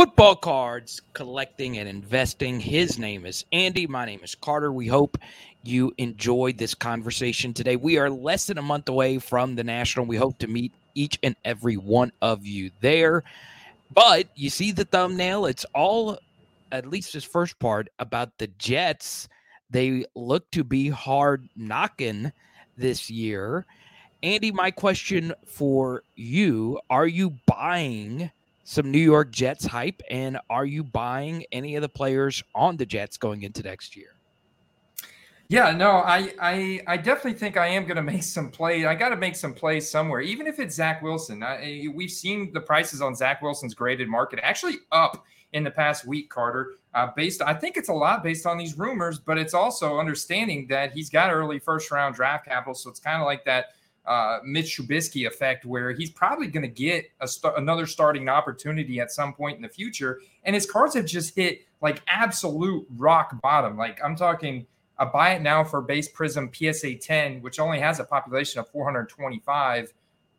football cards, collecting and investing. His name is Andy. My name is Carter. We hope you enjoyed this conversation today. We are less than a month away from the National. We hope to meet each and every one of you there. But you see the thumbnail, it's all, at least this first part, about the Jets. They look to be hard knocking this year. Andy, my question for you are you buying some New York Jets hype and are you buying any of the players on the Jets going into next year? Yeah, no, I, I, I definitely think I am going to make some plays. I got to make some plays somewhere, even if it's Zach Wilson. I, we've seen the prices on Zach Wilson's graded market actually up in the past week, Carter. Uh, based, I think it's a lot based on these rumors, but it's also understanding that he's got early first round draft capital, so it's kind of like that uh, Mitch Trubisky effect, where he's probably going to get st- another starting opportunity at some point in the future, and his cards have just hit like absolute rock bottom. Like I'm talking a buy it now for base prism PSA 10, which only has a population of 425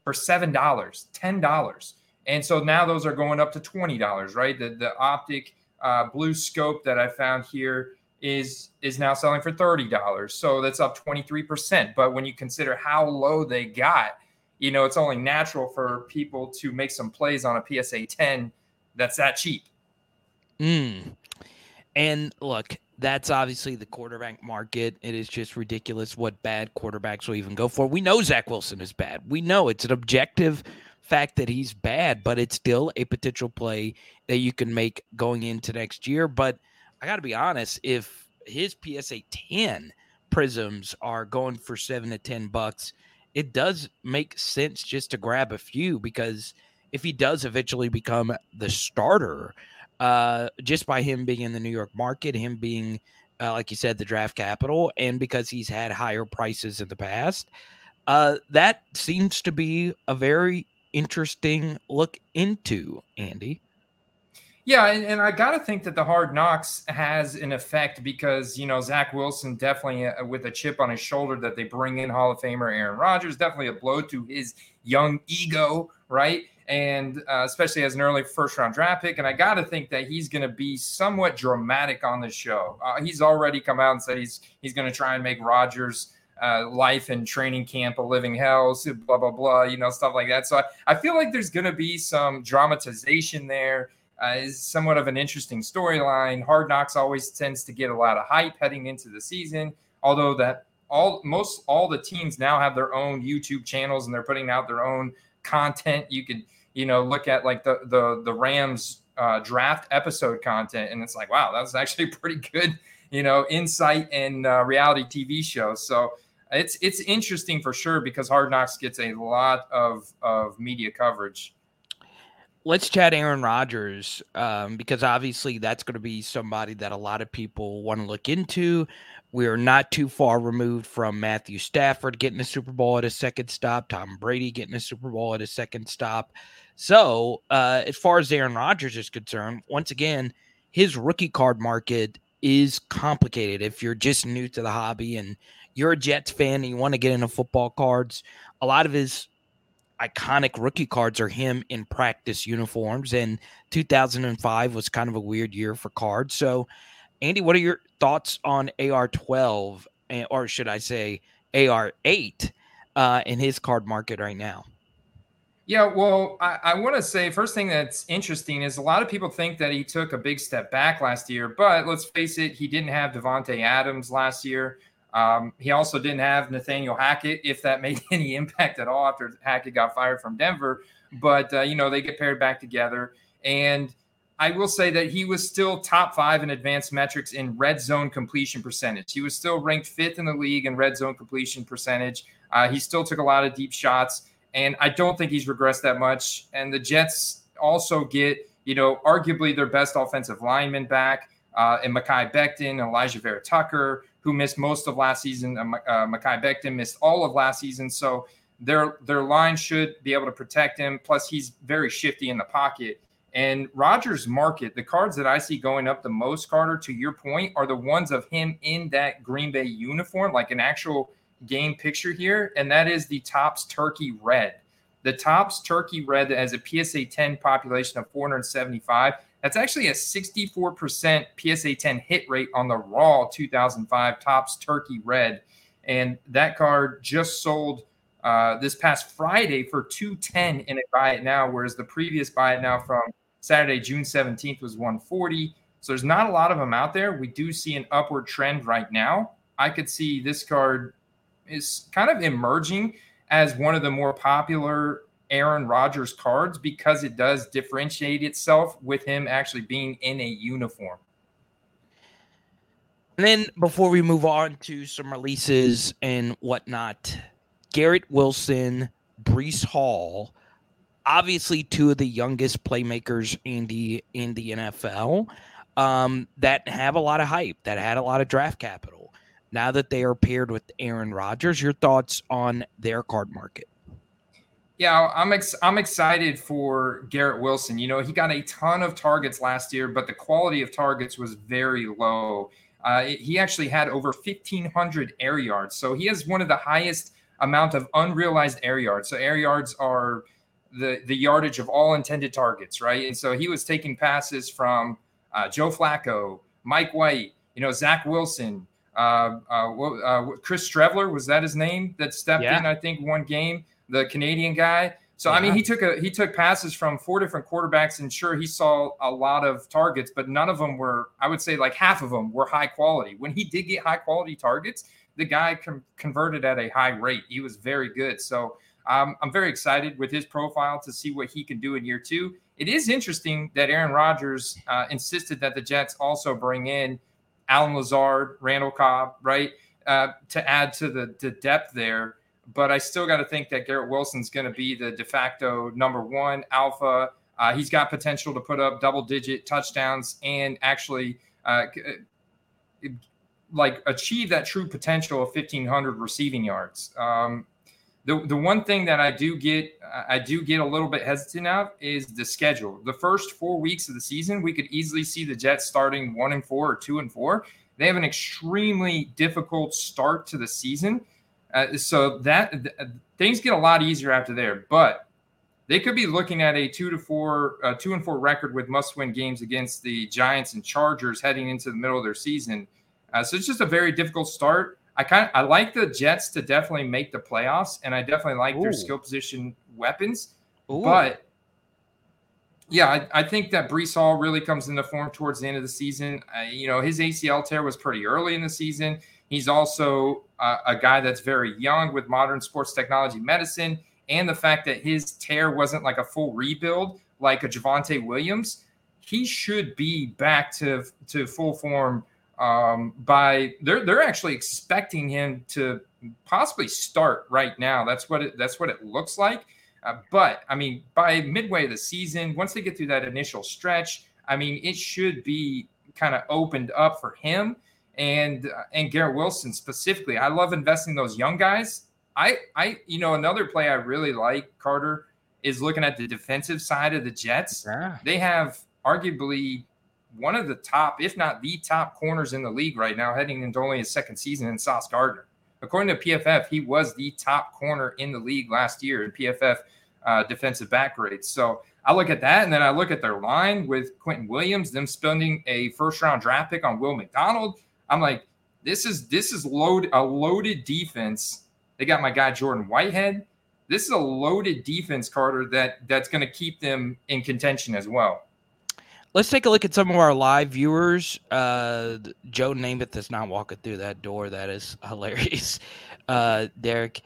for $7, $10. And so now those are going up to $20, right? The, the optic uh, blue scope that I found here is is now selling for $30. So that's up 23%. But when you consider how low they got, you know, it's only natural for people to make some plays on a PSA 10 that's that cheap. Mm. And look, that's obviously the quarterback market. It is just ridiculous what bad quarterbacks will even go for. We know Zach Wilson is bad. We know it's an objective fact that he's bad, but it's still a potential play that you can make going into next year. But I got to be honest, if his PSA 10 prisms are going for seven to 10 bucks, it does make sense just to grab a few because if he does eventually become the starter, uh, just by him being in the New York market, him being, uh, like you said, the draft capital, and because he's had higher prices in the past. Uh, that seems to be a very interesting look into, Andy. Yeah, and, and I got to think that the hard knocks has an effect because, you know, Zach Wilson definitely uh, with a chip on his shoulder that they bring in Hall of Famer Aaron Rodgers, definitely a blow to his young ego, right? and uh, especially as an early first round draft pick. And I got to think that he's going to be somewhat dramatic on the show. Uh, he's already come out and said he's he's going to try and make Rodgers. Uh, life and training camp a living hell, blah blah blah, you know, stuff like that. So I, I feel like there's going to be some dramatization there. Uh, is somewhat of an interesting storyline. Hard Knocks always tends to get a lot of hype heading into the season, although that all most all the teams now have their own YouTube channels and they're putting out their own content. You could you know, look at like the the the Rams uh, draft episode content, and it's like, wow, that was actually pretty good, you know, insight and uh, reality TV shows. So it's it's interesting for sure because Hard Knocks gets a lot of of media coverage. Let's chat Aaron Rodgers um, because obviously that's going to be somebody that a lot of people want to look into. We're not too far removed from Matthew Stafford getting a Super Bowl at a second stop, Tom Brady getting a Super Bowl at a second stop. So, uh, as far as Aaron Rodgers is concerned, once again, his rookie card market is complicated. If you're just new to the hobby and you're a Jets fan and you want to get into football cards, a lot of his iconic rookie cards are him in practice uniforms. And 2005 was kind of a weird year for cards. So, Andy, what are your thoughts on AR 12, or should I say AR 8, uh, in his card market right now? Yeah, well, I, I want to say first thing that's interesting is a lot of people think that he took a big step back last year, but let's face it, he didn't have Davante Adams last year. Um, he also didn't have Nathaniel Hackett, if that made any impact at all after Hackett got fired from Denver. But uh, you know they get paired back together, and I will say that he was still top five in advanced metrics in red zone completion percentage. He was still ranked fifth in the league in red zone completion percentage. Uh, he still took a lot of deep shots. And I don't think he's regressed that much. And the Jets also get, you know, arguably their best offensive lineman back uh, in Mekhi Becton, Alijah Vera-Tucker, who missed most of last season. Uh, uh, Mekhi Becton missed all of last season. So their their line should be able to protect him. Plus, he's very shifty in the pocket. And Rodgers' market, the cards that I see going up the most, Carter, to your point, are the ones of him in that Green Bay uniform, like an actual game picture here, and that is the Topps Turkey Red. The Topps Turkey Red that has a PSA 10 population of 475. That's actually a 64% PSA 10 hit rate on the raw 2005 Topps Turkey Red. And that card just sold uh, this past Friday for 210 in a buy it now, whereas the previous buy it now from Saturday, June 17th was 140. So there's not a lot of them out there. We do see an upward trend right now. I could see this card is kind of emerging as one of the more popular Aaron Rodgers cards because it does differentiate itself with him actually being in a uniform. And then before we move on to some releases and whatnot, Garrett Wilson, Breece Hall, obviously two of the youngest playmakers in the in the NFL um, that have a lot of hype, that had a lot of draft capital. Now that they are paired with Aaron Rodgers, your thoughts on their card market? Yeah, I'm ex- I'm excited for Garrett Wilson. You know, he got a ton of targets last year, but the quality of targets was very low. Uh, he actually had over 1,500 air yards, so he has one of the highest amount of unrealized air yards. So air yards are the the yardage of all intended targets, right? And so he was taking passes from uh, Joe Flacco, Mike White, you know, Zach Wilson, uh, uh, uh Chris Streveler was that his name that stepped yeah. in? I think one game the Canadian guy. So yeah. I mean, he took a he took passes from four different quarterbacks, and sure, he saw a lot of targets, but none of them were. I would say like half of them were high quality. When he did get high quality targets, the guy com- converted at a high rate. He was very good. So um, I'm very excited with his profile to see what he can do in year two. It is interesting that Aaron Rodgers uh, insisted that the Jets also bring in Allen Lazard, Randall Cobb, right, uh, to add to the, the depth there but I still got to think that Garrett Wilson's going to be the de facto number one alpha. Uh, he's got potential to put up double digit touchdowns and actually uh, uh like achieve that true potential of 1500 receiving yards. Um, the, the one thing that I do get I do get a little bit hesitant of is the schedule. The first four weeks of the season, we could easily see the Jets starting one and four or two and four. They have an extremely difficult start to the season. Uh, so that th- things get a lot easier after there, but they could be looking at a two to four, uh, two and four record with must-win games against the Giants and Chargers heading into the middle of their season. Uh, so it's just a very difficult start. I kind of I like the Jets to definitely make the playoffs, and I definitely like Ooh. their skill position weapons. Ooh. But yeah, I, I, think that Breece Hall really comes into form towards the end of the season. Uh, you know, his ACL tear was pretty early in the season. He's also uh, a guy that's very young with modern sports technology medicine and the fact that his tear wasn't like a full rebuild like a Javonte Williams. He should be back to to full form um, by they're they're actually expecting him to possibly start right now. That's what it that's what it looks like. Uh, but I mean, by midway of the season, once they get through that initial stretch, I mean, it should be kind of opened up for him and uh, and Garrett Wilson specifically. I love investing those young guys. I I you know another play I really like Carter is looking at the defensive side of the Jets. Yeah. They have arguably one of the top, if not the top corners in the league right now, heading into only his second season in Sauce Gardner. According to PFF, he was the top corner in the league last year in PFF uh, defensive back grades. So I look at that, and then I look at their line with Quinnen Williams, them spending a first round draft pick on Will McDonald. I'm like, this is this is load a loaded defense. They got my guy Jordan Whitehead. This is a loaded defense, Carter, that that's going to keep them in contention as well. Let's take a look at some of our live viewers. Uh, Joe Namath is not walking through that door. That is hilarious. Uh, Derek,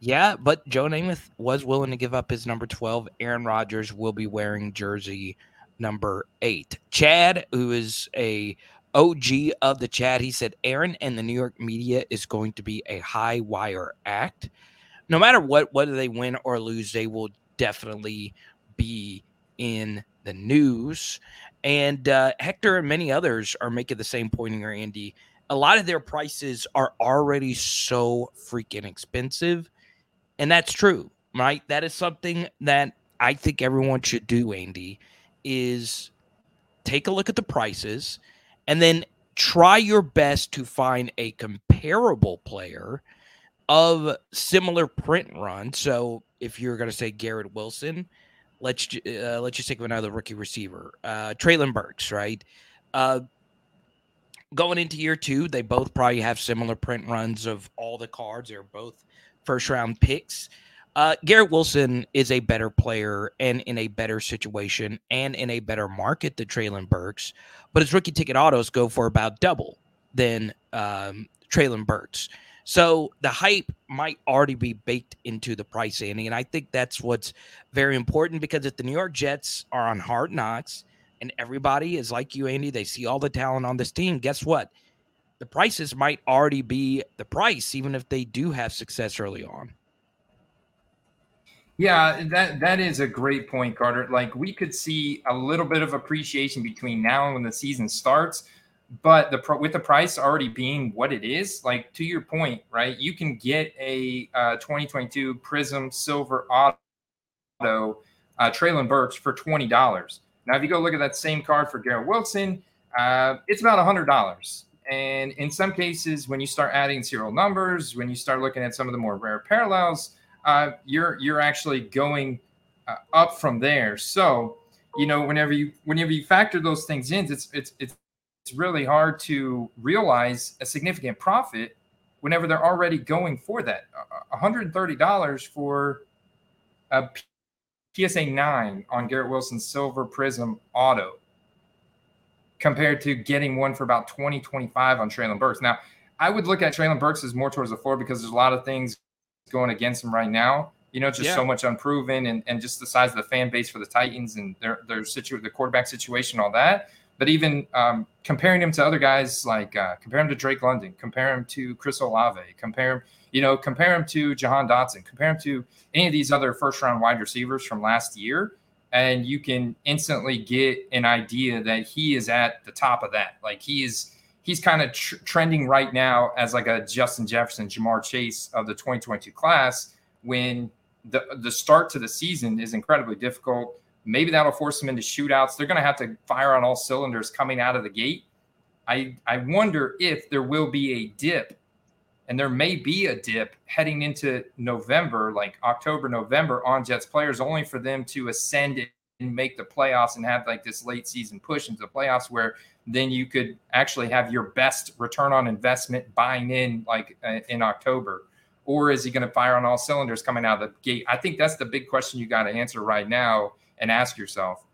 yeah, but Joe Namath was willing to give up his number 12. Aaron Rodgers will be wearing jersey number eight. Chad, who is a OG of the chat, he said Aaron and the New York media is going to be a high wire act. No matter what, whether they win or lose, they will definitely be in the news. And uh, Hector and many others are making the same point here, Andy. A lot of their prices are already so freaking expensive. And that's true, right? That is something that I think everyone should do, Andy, is take a look at the prices – and then try your best to find a comparable player of similar print run. So if you're going to say Garrett Wilson, let's uh, let's just think of another rookie receiver, uh, Treylon Burks, right? Uh, going into year two, they both probably have similar print runs of all the cards. They're both first round picks. Uh, Garrett Wilson is a better player and in a better situation and in a better market than Treylon Burks, but his rookie ticket autos go for about double than um, Treylon Burks. So the hype might already be baked into the price, Andy. And I think that's what's very important because if the New York Jets are on hard knocks and everybody is like you, Andy, they see all the talent on this team, guess what? The prices might already be the price, even if they do have success early on. Yeah, that that is a great point, Carter. Like we could see a little bit of appreciation between now and when the season starts, but the with the price already being what it is, like to your point, right? You can get a uh, 2022 Prism Silver Auto uh, Treylon Burks for twenty dollars. Now, if you go look at that same card for Garrett Wilson, uh, it's about hundred dollars. And in some cases, when you start adding serial numbers, when you start looking at some of the more rare parallels, uh, you're you're actually going uh, up from there. So, you know, whenever you whenever you factor those things in, it's it's it's it's really hard to realize a significant profit whenever they're already going for that. $130 for a PSA 9 on Garrett Wilson's Silver Prism Auto compared to getting one for about 20, 25 on Treylon Burks. Now, I would look at Treylon Burks as more towards the floor because there's a lot of things going against him right now. You know, just yeah. so much unproven and, and just the size of the fan base for the Titans and their their situ- the quarterback situation, all that. But even um, comparing him to other guys like uh, compare him to Drake London, compare him to Chris Olave, compare him, you know, compare him to Jahan Dotson, compare him to any of these other first round wide receivers from last year, and you can instantly get an idea that he is at the top of that. Like he is, he's kind of tr- trending right now as like a Justin Jefferson, Ja'Marr Chase of the 2022 class. When the the start to the season is incredibly difficult Maybe that'll force them into shootouts. They're going to have to fire on all cylinders coming out of the gate. I, I wonder if there will be a dip, and there may be a dip heading into November, like October, November, on Jets players, only for them to ascend and make the playoffs and have like this late season push into the playoffs where then you could actually have your best return on investment buying in like uh, in October. Or is he going to fire on all cylinders coming out of the gate? I think that's the big question you got to answer right now and ask yourself.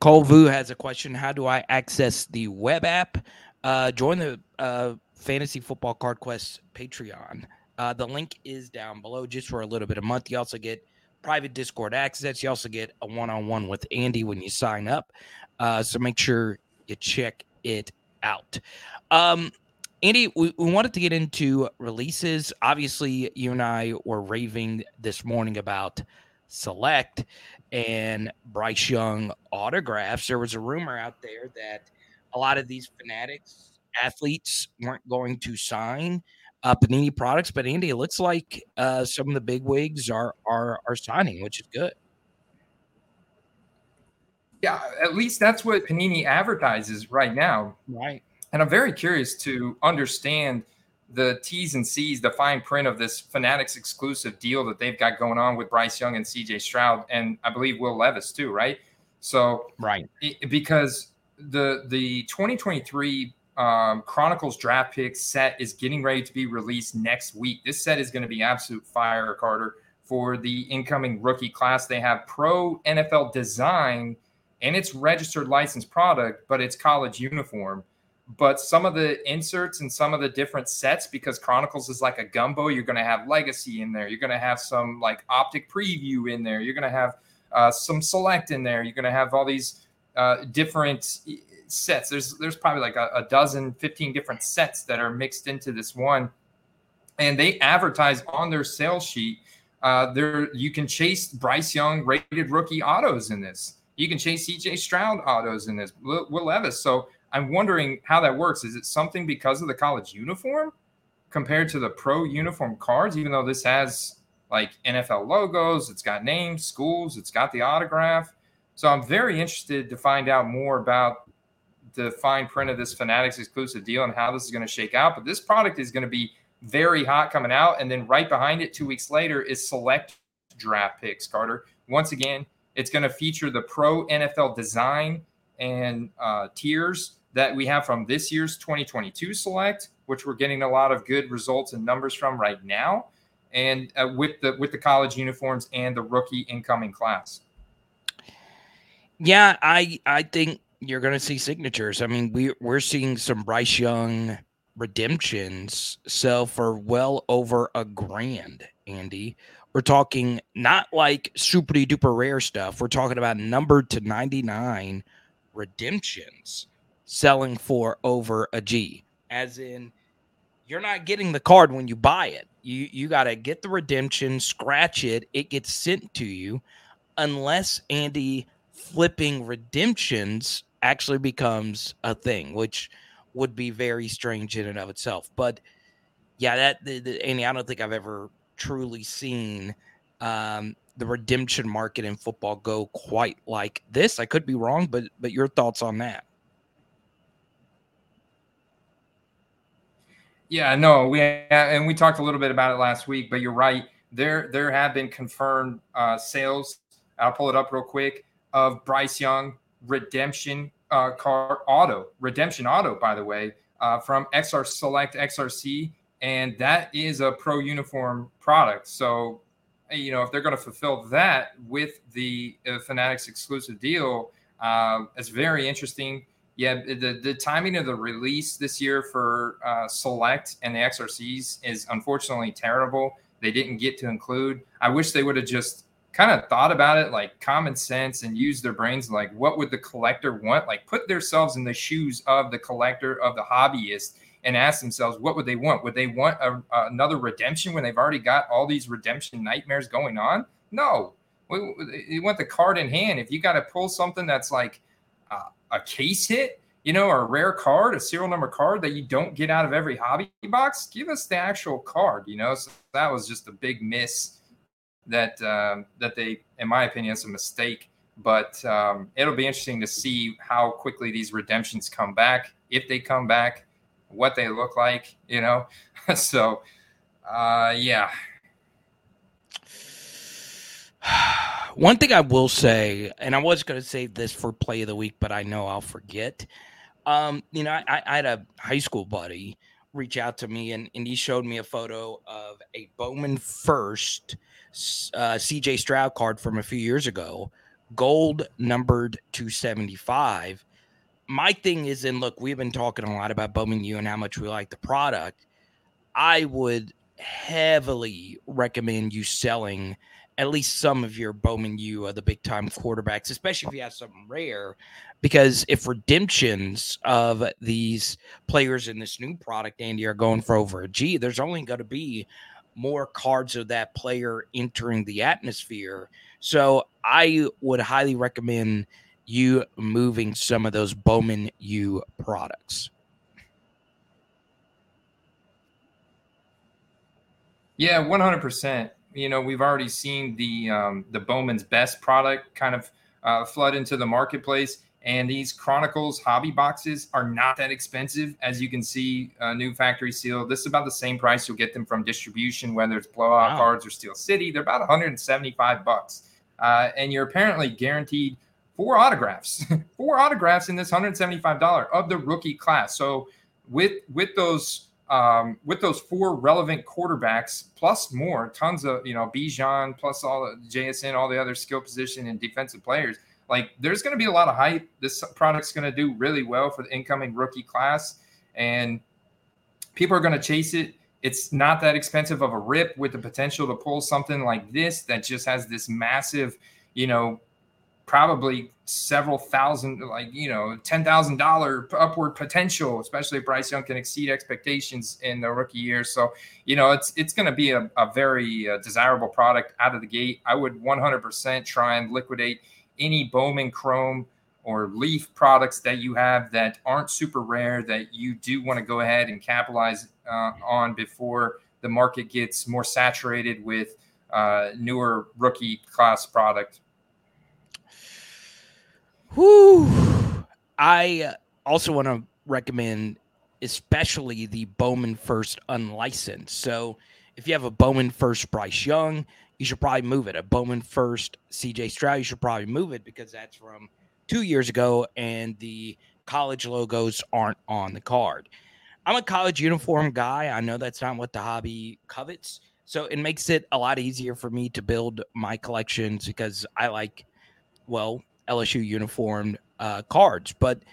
Cole Vu has a question. How do I access the web app? Uh, join the uh, Fantasy Football Card Quest Patreon. Uh, the link is down below just for a little bit a month. You also get private Discord access. You also get a one on one with Andy when you sign up. Uh, so make sure you check it out. Um, Andy, we, we wanted to get into releases. Obviously, you and I were raving this morning about select and Bryce Young autographs. There was a rumor out there that a lot of these fanatics athletes weren't going to sign uh, Panini products, but Andy, it looks like uh, some of the big wigs are are are signing, which is good. Yeah, at least that's what Panini advertises right now. Right. And I'm very curious to understand the T's and C's, the fine print of this Fanatics exclusive deal that they've got going on with Bryce Young and CJ Stroud, and I believe Will Levis too, right? So, right, it, because the the 2023 um, Chronicles draft pick set is getting ready to be released next week. This set is going to be absolute fire, Carter, for the incoming rookie class. They have pro NFL design and it's registered licensed product, but it's college uniform but some of the inserts and some of the different sets because chronicles is like a gumbo you're going to have legacy in there you're going to have some like optic preview in there you're going to have uh, some select in there you're going to have all these uh, different sets. There's there's probably like a, a, dozen 15 different sets that are mixed into this one. And they advertise on their sales sheet uh, there you can chase bryce young rated rookie autos in this. You can chase cj stroud autos in this. Will, will levis. So I'm wondering how that works. Is it something because of the college uniform compared to the pro uniform cards, even though this has like NFL logos, it's got names, schools, it's got the autograph. So I'm very interested to find out more about the fine print of this Fanatics exclusive deal and how this is going to shake out. But this product is going to be very hot coming out. And then right behind it, two weeks later, is select draft picks, Carter, once again, it's going to feature the pro NFL design and uh, tiers that we have from this year's 2022 select, which we're getting a lot of good results and numbers from right now, and uh, with the with the college uniforms and the rookie incoming class. Yeah, I I think you're going to see signatures. I mean, we we're seeing some Bryce Young redemptions sell for well over a grand, Andy. We're talking not like super duper rare stuff. We're talking about numbered to 99 redemptions selling for over a G. As in, you're not getting the card when you buy it. You you got to get the redemption, scratch it, it gets sent to you unless Andy flipping redemptions actually becomes a thing, which would be very strange in and of itself. But yeah, that the, the, Andy, I don't think I've ever truly seen um, the redemption market in football go quite like this. I could be wrong, but but your thoughts on that? Yeah, no, we and we talked a little bit about it last week, but you're right. There there have been confirmed uh, sales. I'll pull it up real quick of Bryce Young redemption uh, car auto redemption auto by the way uh, from xr select xrc and that is a pro uniform product. So you know if they're going to fulfill that with the uh, fanatics exclusive deal uh, it's very interesting. Yeah the, the timing of the release this year for uh, select and the xrcs is unfortunately terrible. They didn't get to include. I wish they would have just kind of thought about it like common sense and used their brains like what would the collector want? Like put themselves in the shoes of the collector of the hobbyist and ask themselves what would they want? Would they want a, another redemption when they've already got all these redemption nightmares going on? No. You want the card in hand. If you got to pull something that's like uh, a case hit you know or a rare card a serial number card that you don't get out of every hobby box give us the actual card you know? So that was just a big miss that um, that they, in my opinion, is a mistake. But um, it'll be interesting to see how quickly these redemptions come back, if they come back, what they look like. You know, so uh, yeah. One thing I will say, and I was going to save this for play of the week, but I know I'll forget. Um, you know, I, I had a high school buddy reach out to me, and, and he showed me a photo of a Bowman First uh, CJ Stroud card from a few years ago, gold numbered 275. My thing is, and look, we've been talking a lot about Bowman U and how much we like the product. I would heavily recommend you selling at least some of your Bowman U, uh, the big time quarterbacks, especially if you have something rare. Because if redemptions of these players in this new product, Andy, are going for over a G, there's only going to be more cards of that player entering the atmosphere. So I would highly recommend you moving some of those Bowman U products. Yeah, 100%. You know, we've already seen the um, the Bowman's best product kind of uh, flood into the marketplace. And these Chronicles hobby boxes are not that expensive. As you can see, uh, new factory seal. This is about the same price you'll get them from distribution, whether it's blowout wow. cards or Steel City. They're about 175 bucks. Uh, and you're apparently guaranteed four autographs, four autographs in this $175 of the rookie class. So with with those um, with those four relevant quarterbacks plus more, tons of you know Bijan plus all the JSN, all the other skill position and defensive players like there's going to be a lot of hype. This product's going to do really well for the incoming rookie class, and people are going to chase it. It's not that expensive of a rip with the potential to pull something like this that just has this massive, you know, probably several thousand, like, you know, $10,000 upward potential, especially if Bryce Young can exceed expectations in the rookie year. So, you know, it's, it's going to be a, a very uh, desirable product out of the gate. I would 100% try and liquidate any Bowman Chrome or Leaf products that you have that aren't super rare that you do want to go ahead and capitalize uh, on before the market gets more saturated with uh, newer rookie class product. Whoo! I uh, also want to recommend, especially the Bowman First Unlicensed. So if you have a Bowman first Bryce Young, you should probably move it. A Bowman first CJ Stroud, you should probably move it because that's from two years ago and the college logos aren't on the card. I'm a college uniform guy. I know that's not what the hobby covets. So it makes it a lot easier for me to build my collections because I like, well, LSU uniform uh, cards. But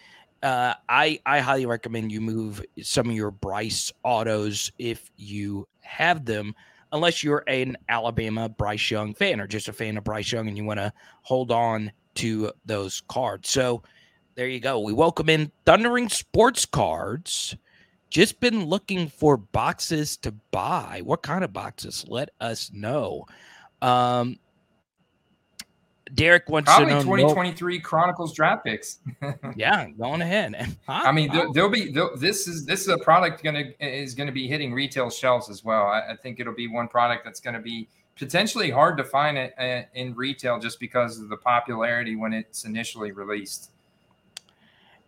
uh, I I highly recommend you move some of your Bryce autos if you have them, unless you're an Alabama Bryce Young fan or just a fan of Bryce Young and you want to hold on to those cards. So there you go. We welcome in Thundering Sports Cards. Just been looking for boxes to buy. What kind of boxes? Let us know. Um, Derek wants Probably to know 2023 Chronicles draft picks. yeah, going ahead. I mean, there, will be there'll, this is this is a product gonna is going to be hitting retail shelves as well. I, I think it'll be one product that's going to be potentially hard to find it uh, in retail just because of the popularity when it's initially released.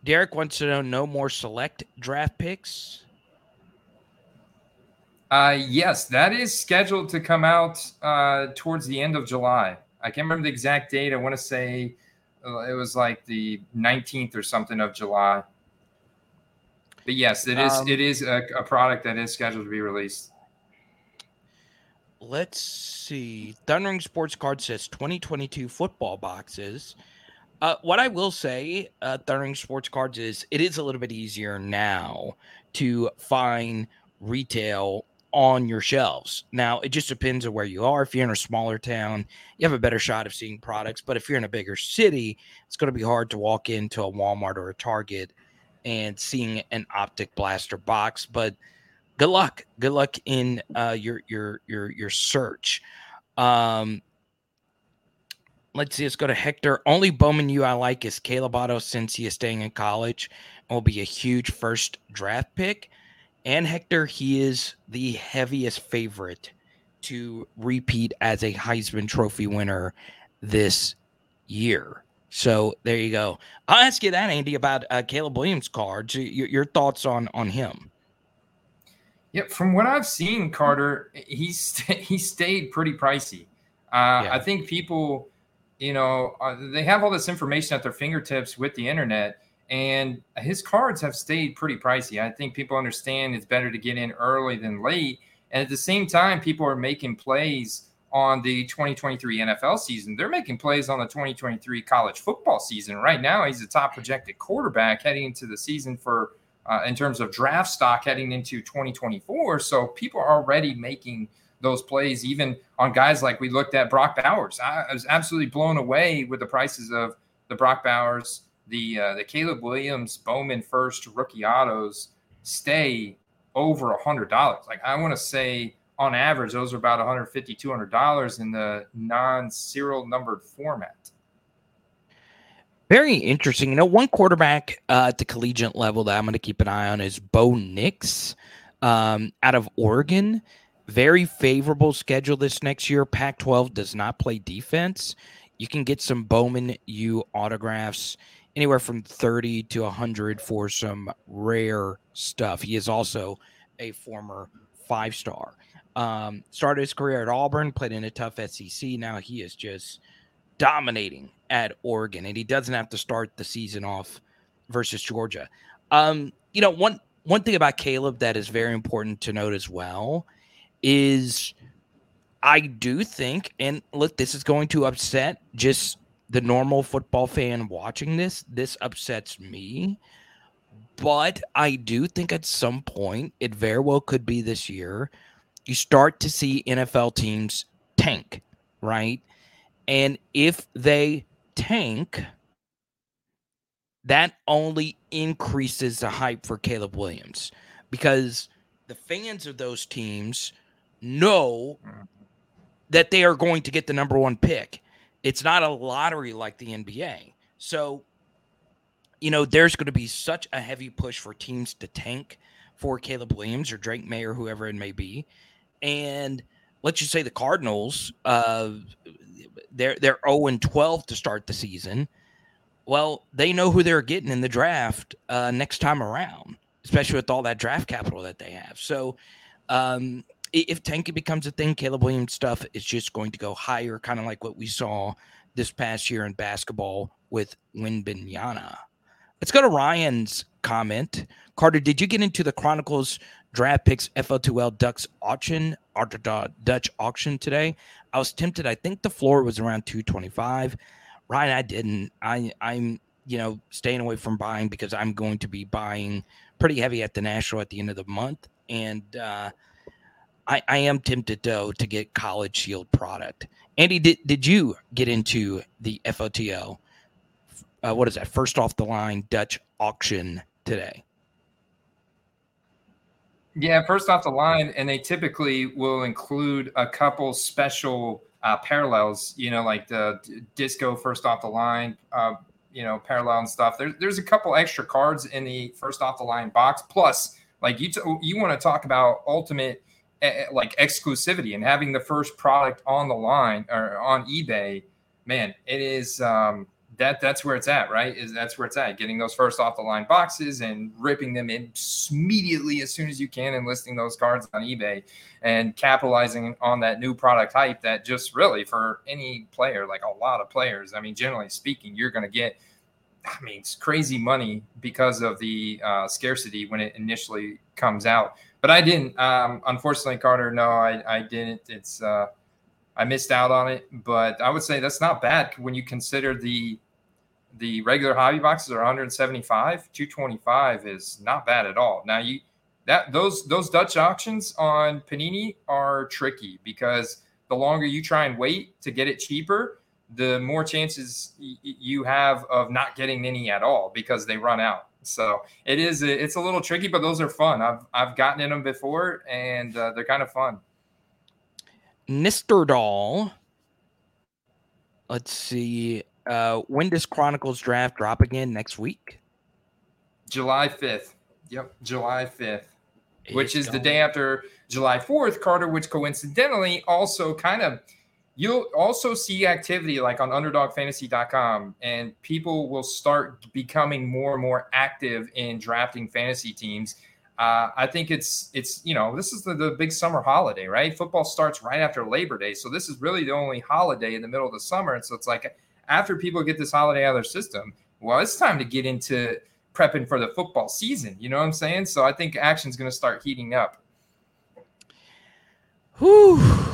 Derek wants to know no more select draft picks. Uh, yes, that is scheduled to come out uh, towards the end of July. I can't remember the exact date. I want to say uh, it was like the 19th or something of July. But yes, it is. Um, it is a, a product that is scheduled to be released. Let's see. Thundering Sports Card says 2022 football boxes. Uh, what I will say, uh, Thundering Sports Cards is it is a little bit easier now to find retail on your shelves. Now, it just depends on where you are. If you're in a smaller town, you have a better shot of seeing products. But if you're in a bigger city, it's going to be hard to walk into a Walmart or a Target and seeing an optic blaster box. But good luck. Good luck in uh, your your your your search. Um, let's see. Let's go to Hector. Only Bowman U I like is Caleb Otto since he is staying in college and will be a huge first draft pick. And Hector, he is the heaviest favorite to repeat as a Heisman Trophy winner this year. So there you go. I'll ask you that, Andy, about uh, Caleb Williams cards. Your, your, thoughts on on him? Yep, from what I've seen, Carter, he's he stayed pretty pricey. Uh, yeah. I think people, you know, uh, they have all this information at their fingertips with the internet, and his cards have stayed pretty pricey. I think people understand it's better to get in early than late. And at the same time, people are making plays on the 2023 NFL season. They're making plays on the 2023 college football season. Right now, he's a top projected quarterback heading into the season for, uh, in terms of draft stock heading into 2024. So people are already making those plays, even on guys like we looked at Brock Bowers. I was absolutely blown away with the prices of the Brock Bowers the uh, the Caleb Williams Bowman first rookie autos stay over a hundred dollars. Like I want to say on average, those are about 150 $200 in the non-serial numbered format. Very interesting. You know, one quarterback uh, at the collegiate level that I'm going to keep an eye on is Bo Nix um, out of Oregon. Very favorable schedule this next year. Pac 12 does not play defense. You can get some Bowman U autographs anywhere from 30 to 100 for some rare stuff. He is also a former five star. Um, started his career at Auburn, played in a tough SEC. Now he is just dominating at Oregon, and he doesn't have to start the season off versus Georgia. Um, you know, one one thing about Caleb that is very important to note as well is I do think, and look, this is going to upset just the normal football fan watching this, this upsets me. But I do think at some point, it very well could be this year, you start to see NFL teams tank, right? And if they tank, that only increases the hype for Caleb Williams because the fans of those teams know that they are going to get the number one pick. It's not a lottery like the NBA. So, you know, there's going to be such a heavy push for teams to tank for Caleb Williams or Drake Maye or whoever it may be. And let's just say the Cardinals, uh, they're they're 0 and 12 to start the season. Well, they know who they're getting in the draft uh, next time around, especially with all that draft capital that they have. So, um, if Tanky becomes a thing, Caleb Williams stuff is just going to go higher, kind of like what we saw this past year in basketball with Wembanyama. Let's go to Ryan's comment. Carter, did you get into the Chronicles draft picks FL2L Ducks auction Dutch auction today? I was tempted. I think the floor was around 225. Ryan, I didn't. I I'm you know staying away from buying because I'm going to be buying pretty heavy at the national at the end of the month, and uh, I I am tempted though to get College Shield product. Andy, did did you get into the FOTL? Uh, what is that? First off the line Dutch auction today. Yeah, first off the line, and they typically will include a couple special uh, parallels, you know, like the disco first off the line, uh, you know, parallel and stuff. There's there's a couple extra cards in the first off the line box. Plus, like you t- you want to talk about ultimate like exclusivity and having the first product on the line or on eBay. Man, it is um, that that's where it's at, right? Is that's where it's at. Getting those first off the line boxes and ripping them in immediately as soon as you can and listing those cards on eBay and capitalizing on that new product hype that just really for any player, like a lot of players, I mean, generally speaking, you're going to get, I mean, it's crazy money because of the uh, scarcity when it initially comes out. But I didn't, um, unfortunately, Carter. No, I, I didn't. It's, uh, I missed out on it, but I would say that's not bad when you consider the the regular hobby boxes are 175 225 is not bad at all now you that those those dutch auctions on panini are tricky because the longer you try and wait to get it cheaper the more chances y- you have of not getting any at all because they run out so it is it's a little tricky but those are fun i've i've gotten in them before and uh, they're kind of fun Mr. Doll. Let's see. Uh, when does Chronicles draft drop again next week? July 5th. Yep, July 5th, which is the day after July 4th, Carter, which coincidentally also kind of you'll also see activity like on underdogfantasy.com and people will start becoming more and more active in drafting fantasy teams. Uh, I think it's it's you know this is the, the big summer holiday, right? Football starts right after Labor Day, so this is really the only holiday in the middle of the summer, and so it's like after people get this holiday out of their system, well, it's time to get into prepping for the football season. You know what I'm saying? So I think action's going to start heating up. Whew.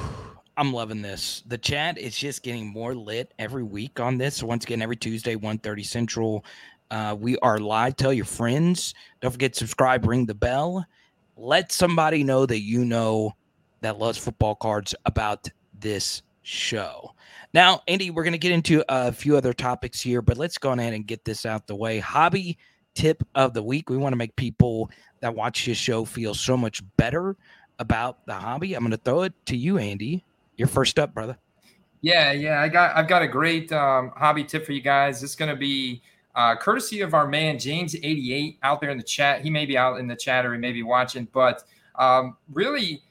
I'm loving this. The chat is just getting more lit every week on this. So once again, every Tuesday, 1.30 Central. Uh, we are live. Tell your friends. Don't forget to subscribe, ring the bell. Let somebody know that you know that loves football cards about this show. Now, Andy, we're going to get into a few other topics here, but let's go ahead and get this out the way. Hobby tip of the week. We want to make people that watch this show feel so much better about the hobby. I'm going to throw it to you, Andy. You're first up, brother. Yeah, yeah, I got I've got a great um, hobby tip for you guys. It's going to be uh, courtesy of our man James88 out there in the chat. He may be out in the chat or he may be watching, but um, really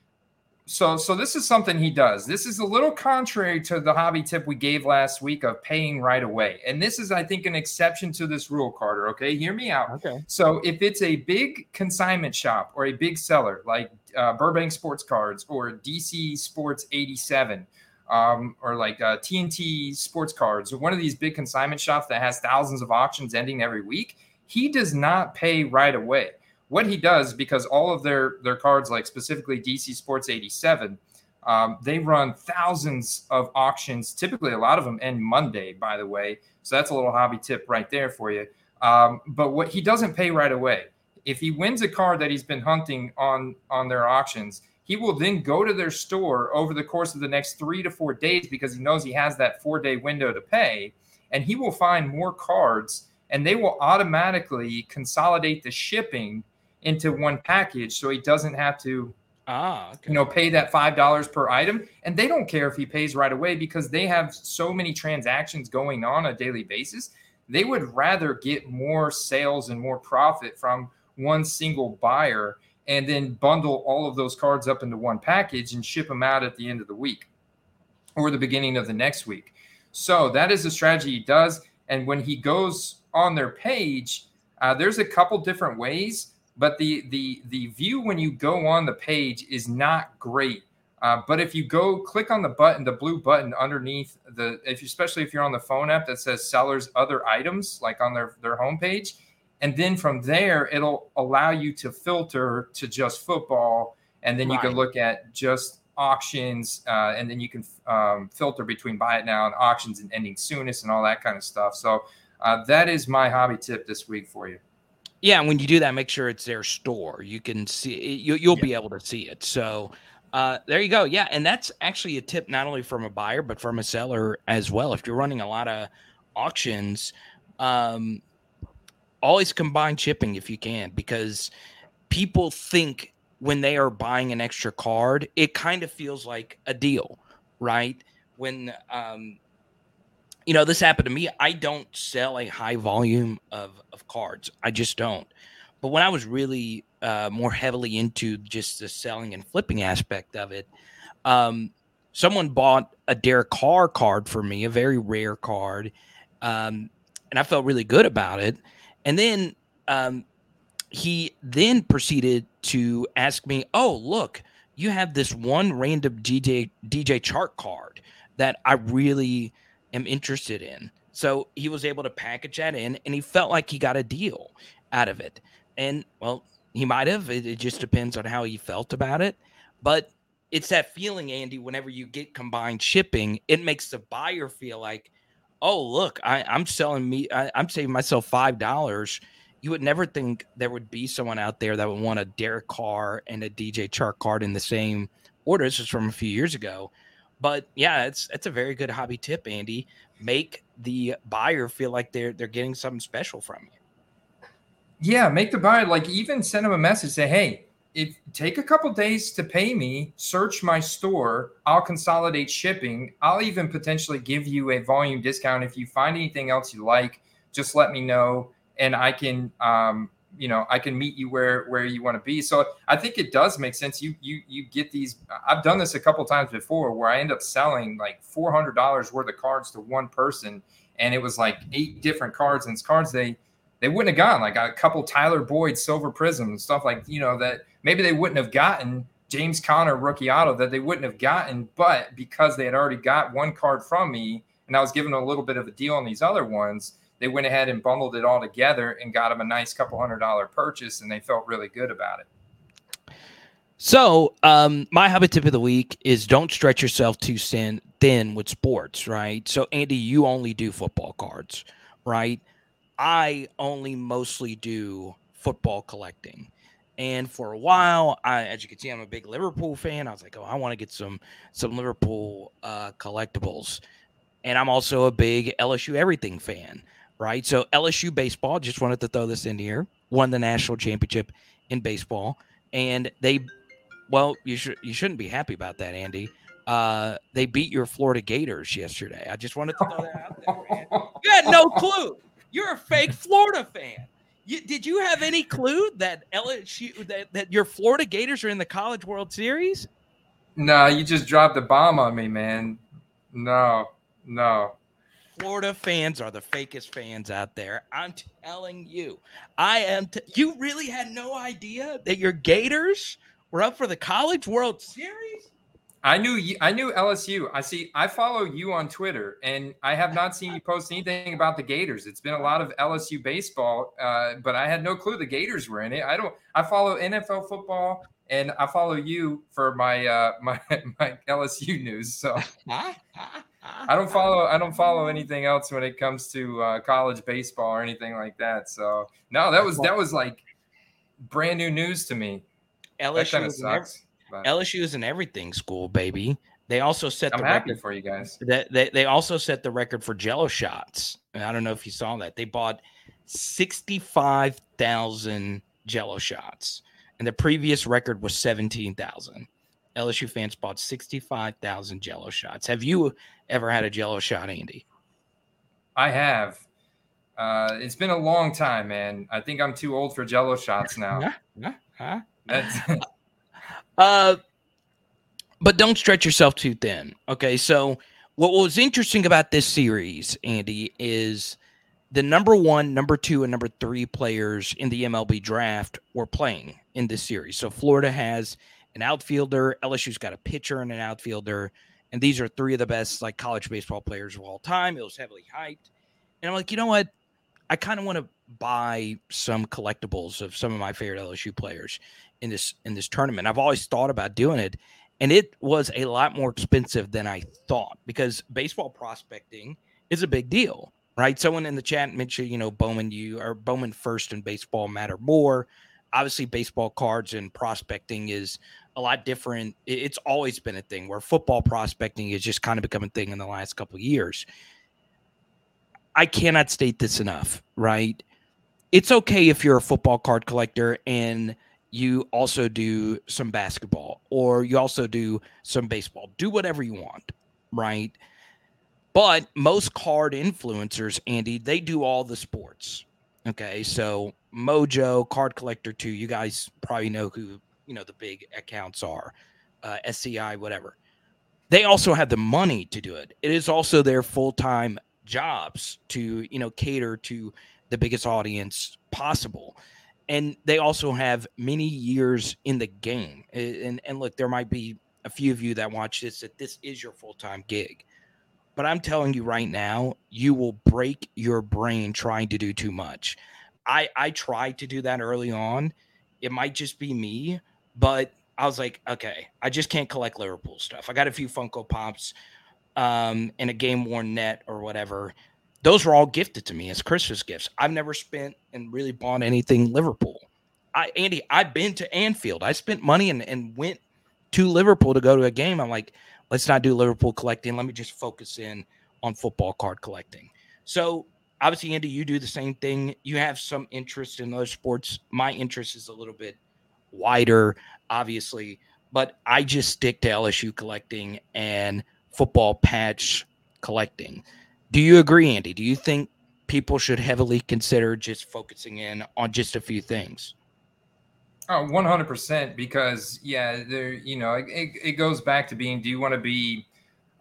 so so this is something he does this is a little contrary to the hobby tip we gave last week of paying right away and this is i think an exception to this rule carter okay hear me out okay so if it's a big consignment shop or a big seller like uh, burbank sports cards or dc sports 87 um, or like uh, tnt sports cards or one of these big consignment shops that has thousands of auctions ending every week he does not pay right away what he does because all of their their cards, like specifically DC Sports 87, um, they run thousands of auctions. Typically, a lot of them end Monday, by the way. So that's a little hobby tip right there for you. Um, but what he doesn't pay right away. If he wins a card that he's been hunting on on their auctions, he will then go to their store over the course of the next three to four days because he knows he has that four day window to pay, and he will find more cards, and they will automatically consolidate the shipping into one package so he doesn't have to ah okay. you know pay that five dollars per item and they don't care if he pays right away because they have so many transactions going on a daily basis they would rather get more sales and more profit from one single buyer and then bundle all of those cards up into one package and ship them out at the end of the week or the beginning of the next week so that is the strategy he does and when he goes on their page uh, there's a couple different ways but the the the view when you go on the page is not great. Uh, but if you go click on the button, the blue button underneath the, if you, especially if you're on the phone app that says sellers other items, like on their their homepage, and then from there it'll allow you to filter to just football, and then you can look at just auctions, uh, and then you can um, filter between buy it now and auctions and ending soonest and all that kind of stuff. So uh, that is my hobby tip this week for you. Yeah, when you do that, make sure it's their store. You can see you, you'll yeah. be able to see it. So uh, there you go. Yeah, and that's actually a tip not only from a buyer but from a seller as well. If you're running a lot of auctions, um, always combine shipping if you can because people think when they are buying an extra card, it kind of feels like a deal, right? When um, you know this happened to me, I don't sell a high volume of of cards. I just don't. But when I was really uh, more heavily into just the selling and flipping aspect of it, um, someone bought a Derek Carr card for me, a very rare card, um, and I felt really good about it. And then um, he then proceeded to ask me, "Oh, look, you have this one random DJ DJ Chark card that I really am interested in." So he was able to package that in, and he felt like he got a deal out of it. And well, he might have. It, it just depends on how he felt about it. But it's that feeling, Andy. Whenever you get combined shipping, it makes the buyer feel like, "Oh, look, I, I'm selling me. I, I'm saving myself five dollars." you would never think there would be someone out there that would want a Derek Carr and a DJ Chark card in the same order. This is from a few years ago. But yeah, it's it's a very good hobby tip, Andy. Make the buyer feel like they're they're getting something special from you. Yeah, make the buyer like even send them a message, say, hey, if take a couple days to pay me, search my store, I'll consolidate shipping. I'll even potentially give you a volume discount if you find anything else you like. Just let me know and I can um, you know I can meet you where where you want to be. So I think it does make sense. You you you get these. I've done this a couple times before where I end up selling like four hundred dollars worth of cards to one person, and it was like eight different cards and it's cards they they wouldn't have gotten like a couple Tyler Boyd silver prism and stuff like you know that maybe they wouldn't have gotten James Conner rookie auto that they wouldn't have gotten, but because they had already got one card from me and I was giving them a little bit of a deal on these other ones they went ahead and bundled it all together and got them a nice couple hundred dollar purchase, and they felt really good about it. So, um, my habit tip of the week is don't stretch yourself too thin with sports, right? So, Andy, you only do football cards, right? I only mostly do football collecting. And for a while, I, as you can see, I'm a big Liverpool fan. I was like, oh, I want to get some some Liverpool uh, collectibles, and I'm also a big LSU everything fan right? So LSU baseball, just wanted to throw this in here, won the national championship in baseball, and they, well, you should you shouldn't be happy about that, Andy. Uh, they beat your Florida Gators yesterday. I just wanted to throw that out there. Man. You had no clue. You're a fake Florida fan. You, did you have any clue that LSU that, that your Florida Gators are in the College World Series? No, you just dropped a bomb on me, man. No, no. Florida fans are the fakest fans out there. I'm telling you. I am. T- you really had no idea that your Gators were up for the College World Series? I knew you, I knew LSU. I see. I follow you on Twitter, and I have not seen you post anything about the Gators. It's been a lot of LSU baseball, uh, but I had no clue the Gators were in it. I don't. I follow NFL football, and I follow you for my uh, my my LSU news. So I don't follow I don't follow anything else when it comes to uh, college baseball or anything like that. So no, that was that was like brand new news to me. LSU is sucks. Every, LSU is an everything school, baby. They also set I'm the record for you guys. They, they, they also set the record for Jello shots. I don't know if you saw that. They bought sixty five thousand Jello shots, and the previous record was seventeen thousand. LSU fans bought 65,000 jello shots. Have you ever had a jello shot, Andy? I have. Uh, it's been a long time, man. I think I'm too old for jello shots now. huh? uh, but don't stretch yourself too thin. Okay. So, what was interesting about this series, Andy, is the number one, number two, and number three players in the MLB draft were playing in this series. So Florida has an outfielder, LSU's got a pitcher and an outfielder, and these are three of the best like college baseball players of all time. It was heavily hyped, and I'm like, you know what? I kind of want to buy some collectibles of some of my favorite LSU players in this in this tournament. I've always thought about doing it, and it was a lot more expensive than I thought because baseball prospecting is a big deal, right? Someone in the chat mentioned, you know, Bowman U or Bowman first and baseball matter more. Obviously, baseball cards and prospecting is a lot different. It's always been a thing where football prospecting is just kind of become a thing in the last couple of years. I cannot state this enough, right? It's okay if you're a football card collector and you also do some basketball or you also do some baseball. Do whatever you want, right? But most card influencers, Andy, they do all the sports. Okay. So Mojo, Card Collector 2, you guys probably know who, you know, the big accounts are, uh, SCI, whatever. They also have the money to do it. It is also their full time jobs to, you know, cater to the biggest audience possible and they also have many years in the game. And and look, there might be a few of you that watch this that this is your full time gig. But I'm telling you right now, you will break your brain trying to do too much. I I tried to do that early on. It might just be me, but I was like, okay, I just can't collect Liverpool stuff. I got a few Funko Pops um, and a game worn net or whatever those were all gifted to me as Christmas gifts. I've never spent and really bought anything Liverpool. I Andy, I've been to Anfield. I spent money and, and went to Liverpool to go to a game. I'm like, let's not do Liverpool collecting. Let me just focus in on football card collecting. So obviously, Andy, you do the same thing. You have some interest in other sports. My interest is a little bit wider, obviously, but I just stick to LSU collecting and football patch collecting. Do you agree, Andy? Do you think people should heavily consider just focusing in on just a few things? Oh, 100% because yeah, there you know, it, it goes back to being do you want to be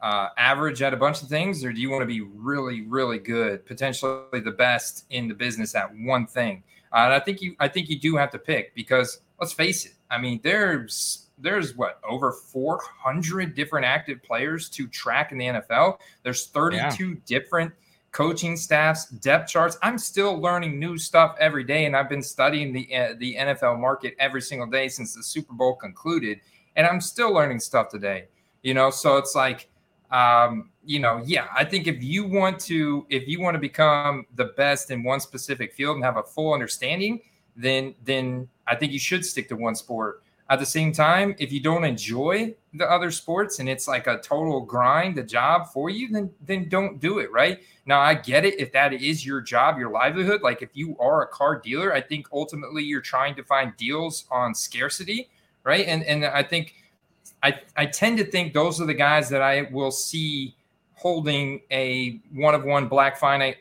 uh, average at a bunch of things or do you want to be really really good, potentially the best in the business at one thing? Uh, and I think you I think you do have to pick because let's face it. I mean, there's there's what over 400 different active players to track in the NFL. There's 32 yeah. different coaching staffs, depth charts. I'm still learning new stuff every day, and I've been studying the uh, the NFL market every single day since the Super Bowl concluded, and I'm still learning stuff today. You know, so it's like, um, you know, yeah, I think if you want to, if you want to become the best in one specific field and have a full understanding, then then I think you should stick to one sport. At the same time, if you don't enjoy the other sports and it's like a total grind, a job for you, then then don't do it, right? Now I get it if that is your job, your livelihood. Like if you are a car dealer, I think ultimately you're trying to find deals on scarcity, right? And and I think I I tend to think those are the guys that I will see holding a one of one black finite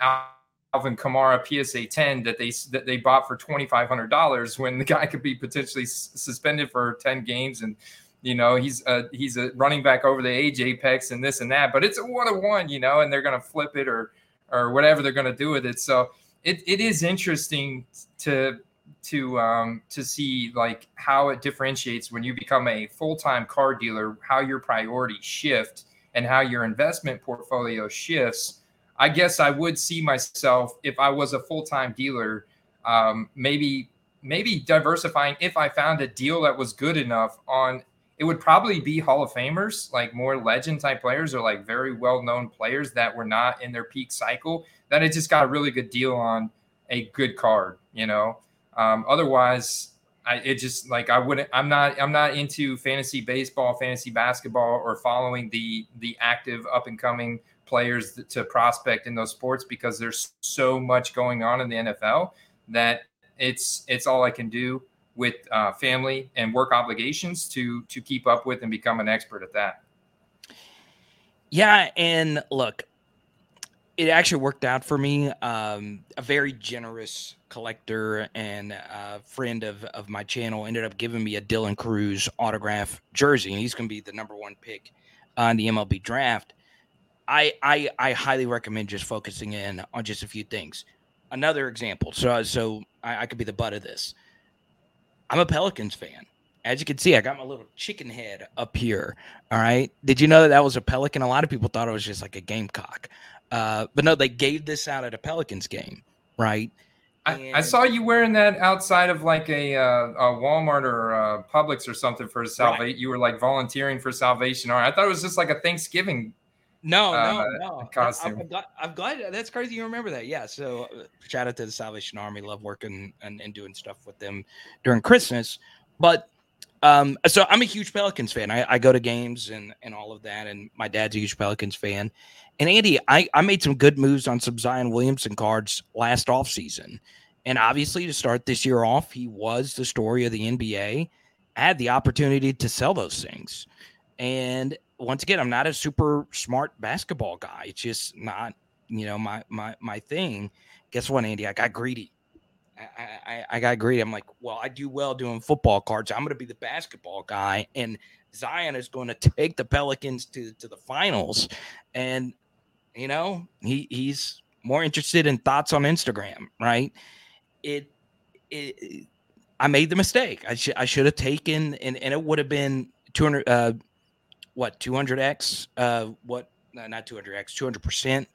Alvin Kamara PSA 10 that they that they bought for twenty five hundred dollars when the guy could be potentially suspended for ten games. And you know he's a, he's a running back over the age apex and this and that but it's a one of one you know and they're gonna flip it or or whatever they're gonna do with it. So it, it is interesting to to um to see like how it differentiates when you become a full-time car dealer how your priorities shift and how your investment portfolio shifts I guess I would see myself if I was a full time dealer, um, maybe maybe diversifying if I found a deal that was good enough on. It would probably be Hall of Famers, like more legend type players or like very well known players that were not in their peak cycle that I just got a really good deal on a good card, you know. Um, otherwise, I it just like I wouldn't. I'm not. I'm not into fantasy baseball, fantasy basketball, or following the the active up and coming players to prospect in those sports because there's so much going on in the NFL that it's it's all I can do with uh, family and work obligations to to keep up with and become an expert at that. Yeah, and look, it actually worked out for me. Um, a very generous collector and a friend of, of my channel ended up giving me a Dylan Crews autograph jersey, and he's going to be the number one pick on the MLB draft. I, I I highly recommend just focusing in on just a few things. another example. So so I, I could be the butt of this. I'm a Pelicans fan. As you can see, I got my little chicken head up here. All right. Did you know that that was a pelican? A lot of people thought it was just like a gamecock. Uh, but no, they gave this out at a Pelicans game, right? I, I, saw you wearing that outside of like a, uh, a Walmart or uh, Publix or something for salvation. Right. You were like volunteering for Salvation Army. I thought it was just like a Thanksgiving. No, uh, no, no. Costume. I'm, glad, I'm, glad, That's crazy. You remember that? Yeah. So uh, shout out to the Salvation Army. Love working and, and doing stuff with them during Christmas. But um, so I'm a huge Pelicans fan. I, I, go to games and and all of that, and my dad's a huge Pelicans fan. And Andy, I, I made some good moves on some Zion Williamson cards last offseason. And obviously, to start this year off, he was the story of the NBA. I had the opportunity to sell those things. And once again, I'm not a super smart basketball guy. It's just not, you know, my my my thing. Guess what, Andy? I got greedy. I, I, I got greedy. I'm like, well, I do well doing football cards. I'm going to be the basketball guy, and Zion is going to take the Pelicans to to the finals. And you know, he he's more interested in thoughts on Instagram, right? It it. I made the mistake. I should I should have taken and, and it would have been 200 uh what 200x uh what not 200x 200%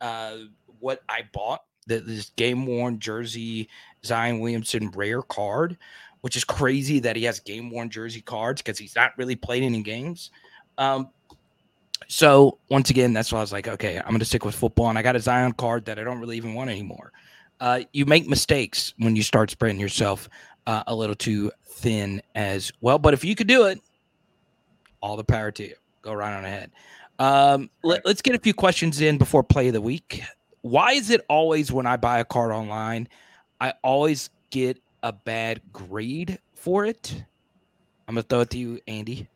uh what I bought this game worn jersey Zion Williamson rare card, which is crazy that he has game worn jersey cards because he's not really played any games. Um, so once again, that's why I was like, okay, I'm to stick with football, and I got a Zion card that I don't really even want anymore. Uh, you make mistakes when you start spreading yourself uh, a little too thin as well. But if you could do it, all the power to you. Go right on ahead. Um, let, us get a few questions in before play of the week. Why is it always when I buy a card online, I always get a bad grade for it? I'm gonna throw it to you, Andy.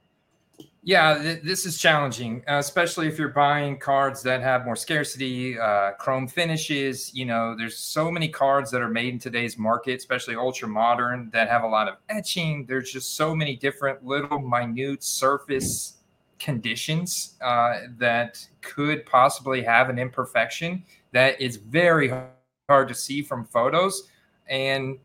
Yeah, th- this is challenging, uh, especially if you're buying cards that have more scarcity, uh, chrome finishes. You know, there's so many cards that are made in today's market, especially ultra modern, that have a lot of etching. There's just so many different little minute surface conditions uh, that could possibly have an imperfection that is very hard to see from photos. And,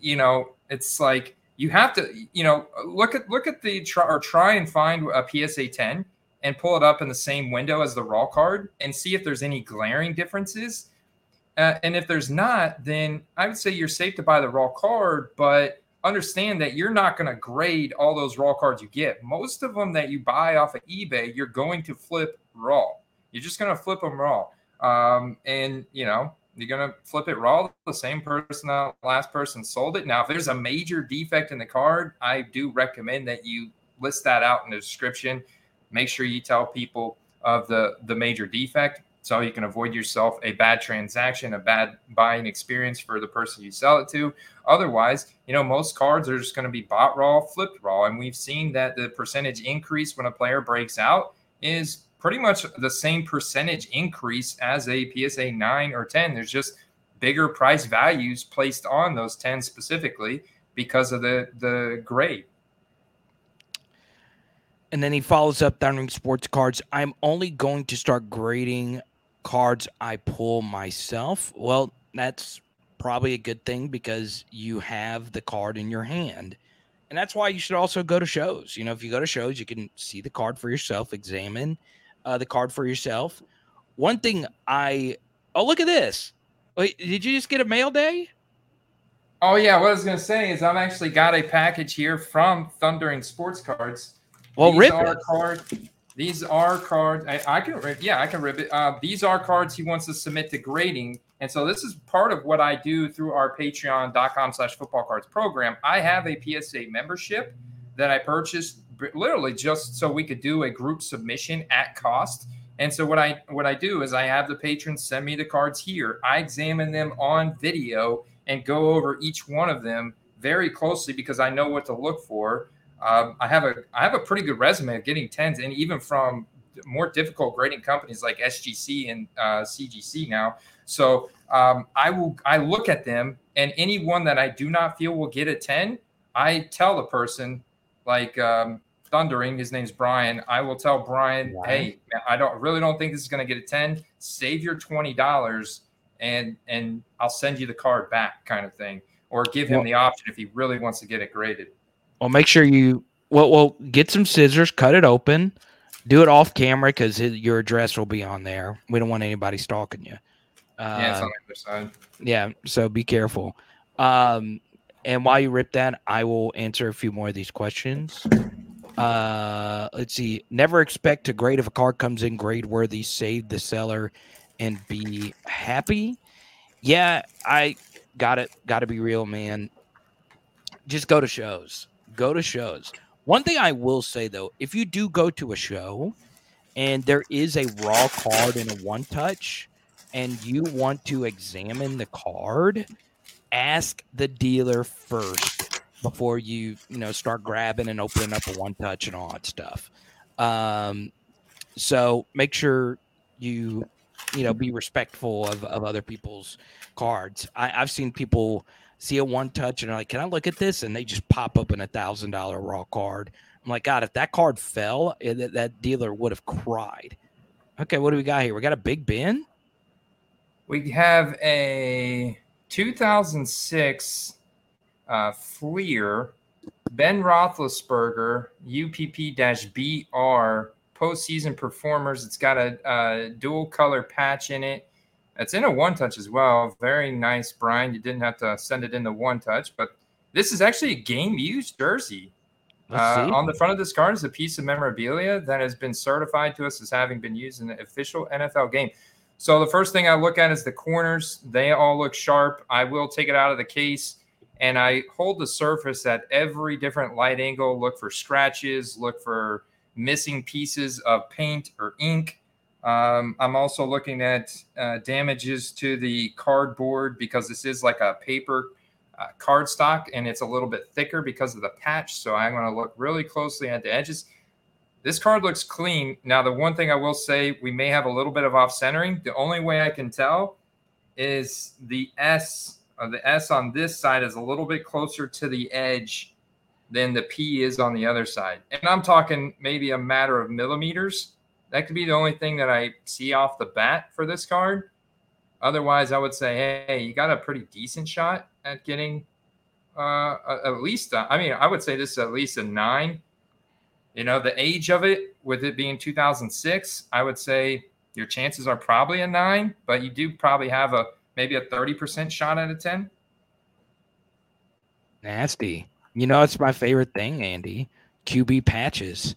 you know, it's like, you have to, you know, look at look at the try or try and find a PSA 10 and pull it up in the same window as the raw card and see if there's any glaring differences. Uh, and if there's not, then I would say you're safe to buy the raw card, but understand that you're not going to grade all those raw cards you get. Most of them that you buy off of eBay, you're going to flip raw. You're just going to flip them raw. Um, and, you know, you're gonna flip it raw. The same person that last person sold it. Now, if there's a major defect in the card, I do recommend that you list that out in the description. Make sure you tell people of the the major defect so you can avoid yourself a bad transaction, a bad buying experience for the person you sell it to. Otherwise, you know, most cards are just going to be bought raw, flipped raw. And we've seen that the percentage increase when a player breaks out is pretty much the same percentage increase as a PSA 9 or 10. There's just bigger price values placed on those 10 specifically because of the the grade. And then he follows up Thundering Sports Cards. I'm only going to start grading cards I pull myself. Well, that's probably a good thing because you have the card in your hand. And that's why you should also go to shows. You know, if you go to shows, you can see the card for yourself, examine uh, the card for yourself. One thing I oh look at this. Wait, did you just get a mail day? Oh yeah, what I was gonna say is I've actually got a package here from Thundering Sports Cards. Well, these rip are it. Card, these are cards. I, I, can rip. Yeah, I can rip it. Uh, these are cards he wants to submit to grading, and so this is part of what I do through our Patreon.com/slash Football Cards program. I have a PSA membership that I purchased literally just so we could do a group submission at cost. And so what I what I do is I have the patrons send me the cards here. I examine them on video and go over each one of them very closely because I know what to look for. Um, I have a I have a pretty good resume of getting tens, and even from more difficult grading companies like SGC and uh, CGC now. So um, I will I look at them, and anyone that I do not feel will get a ten, I tell the person like um, thundering. His name's Brian. I will tell Brian, hey, I don't really don't think this is going to get a 10. Save your $20 and and I'll send you the card back, kind of thing, or give him Well- the option if he really wants to get it graded. Well, make sure you well, well get some scissors, cut it open, do it off camera because your address will be on there. We don't want anybody stalking you. Uh, yeah, it's on the other side. yeah, so be careful. Um, and while you rip that, I will answer a few more of these questions. Uh, let's see. Never expect to grade if a card comes in grade worthy. Save the seller and be happy. Yeah, I got it. Got to be real, man. Just go to shows. Go to shows. One thing I will say though, if you do go to a show and there is a raw card and a one touch, and you want to examine the card, ask the dealer first before you you know start grabbing and opening up a one touch and all that stuff. Um, so make sure you you know be respectful of, of other people's cards. I, I've seen people see a one touch and they're like, "Can I look at this?" and they just pop open a thousand dollar raw card. I'm like, God, if that card fell, eh, that, that dealer would have cried. Okay, what do we got here? We got a Big Ben. We have a 2006 uh, Fleer Ben Roethlisberger UPP-BR postseason performers. It's got a, a dual color patch in it. It's in a one touch as well. Very nice, Brian. You didn't have to send it in the one touch, but this is actually a game used jersey. Uh, on the front of this card is a piece of memorabilia that has been certified to us as having been used in the official NFL game. So the first thing I look at is the corners. They all look sharp. I will take it out of the case and I hold the surface at every different light angle, look for scratches, look for missing pieces of paint or ink. Um, I'm also looking at uh, damages to the cardboard because this is like a paper uh, cardstock and it's a little bit thicker because of the patch. So I'm going to look really closely at the edges. This card looks clean. Now, the one thing I will say, we may have a little bit of off centering. The only way I can tell is the S, uh, the S on this side is a little bit closer to the edge than the P is on the other side. And I'm talking maybe a matter of millimeters. That could be the only thing that I see off the bat for this card. Otherwise, I would say, hey, you got a pretty decent shot at getting uh, at least, a- I mean, I would say this is at least a nine. You know, the age of it, with it being 2006, I would say your chances are probably a nine, but you do probably have a maybe a 30% shot out of 10. Nasty. You know, it's my favorite thing, Andy. QB patches.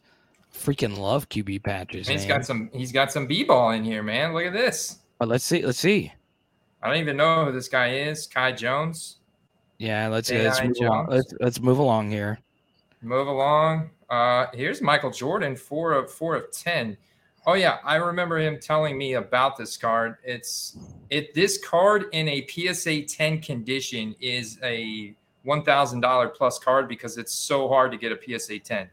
Freaking love QB patches. He's man. got some he's got some B-ball in here, man. Look at this. Let's see. Let's see. I don't even know who this guy is. Kai Jones. Yeah, let's let's move along. Let's let's move along here. Move along. Uh, here's Michael Jordan, four of four of ten. Oh yeah, I remember him telling me about this card. It's it this card in a PSA 10 condition is a one thousand dollar plus card because it's so hard to get a PSA 10.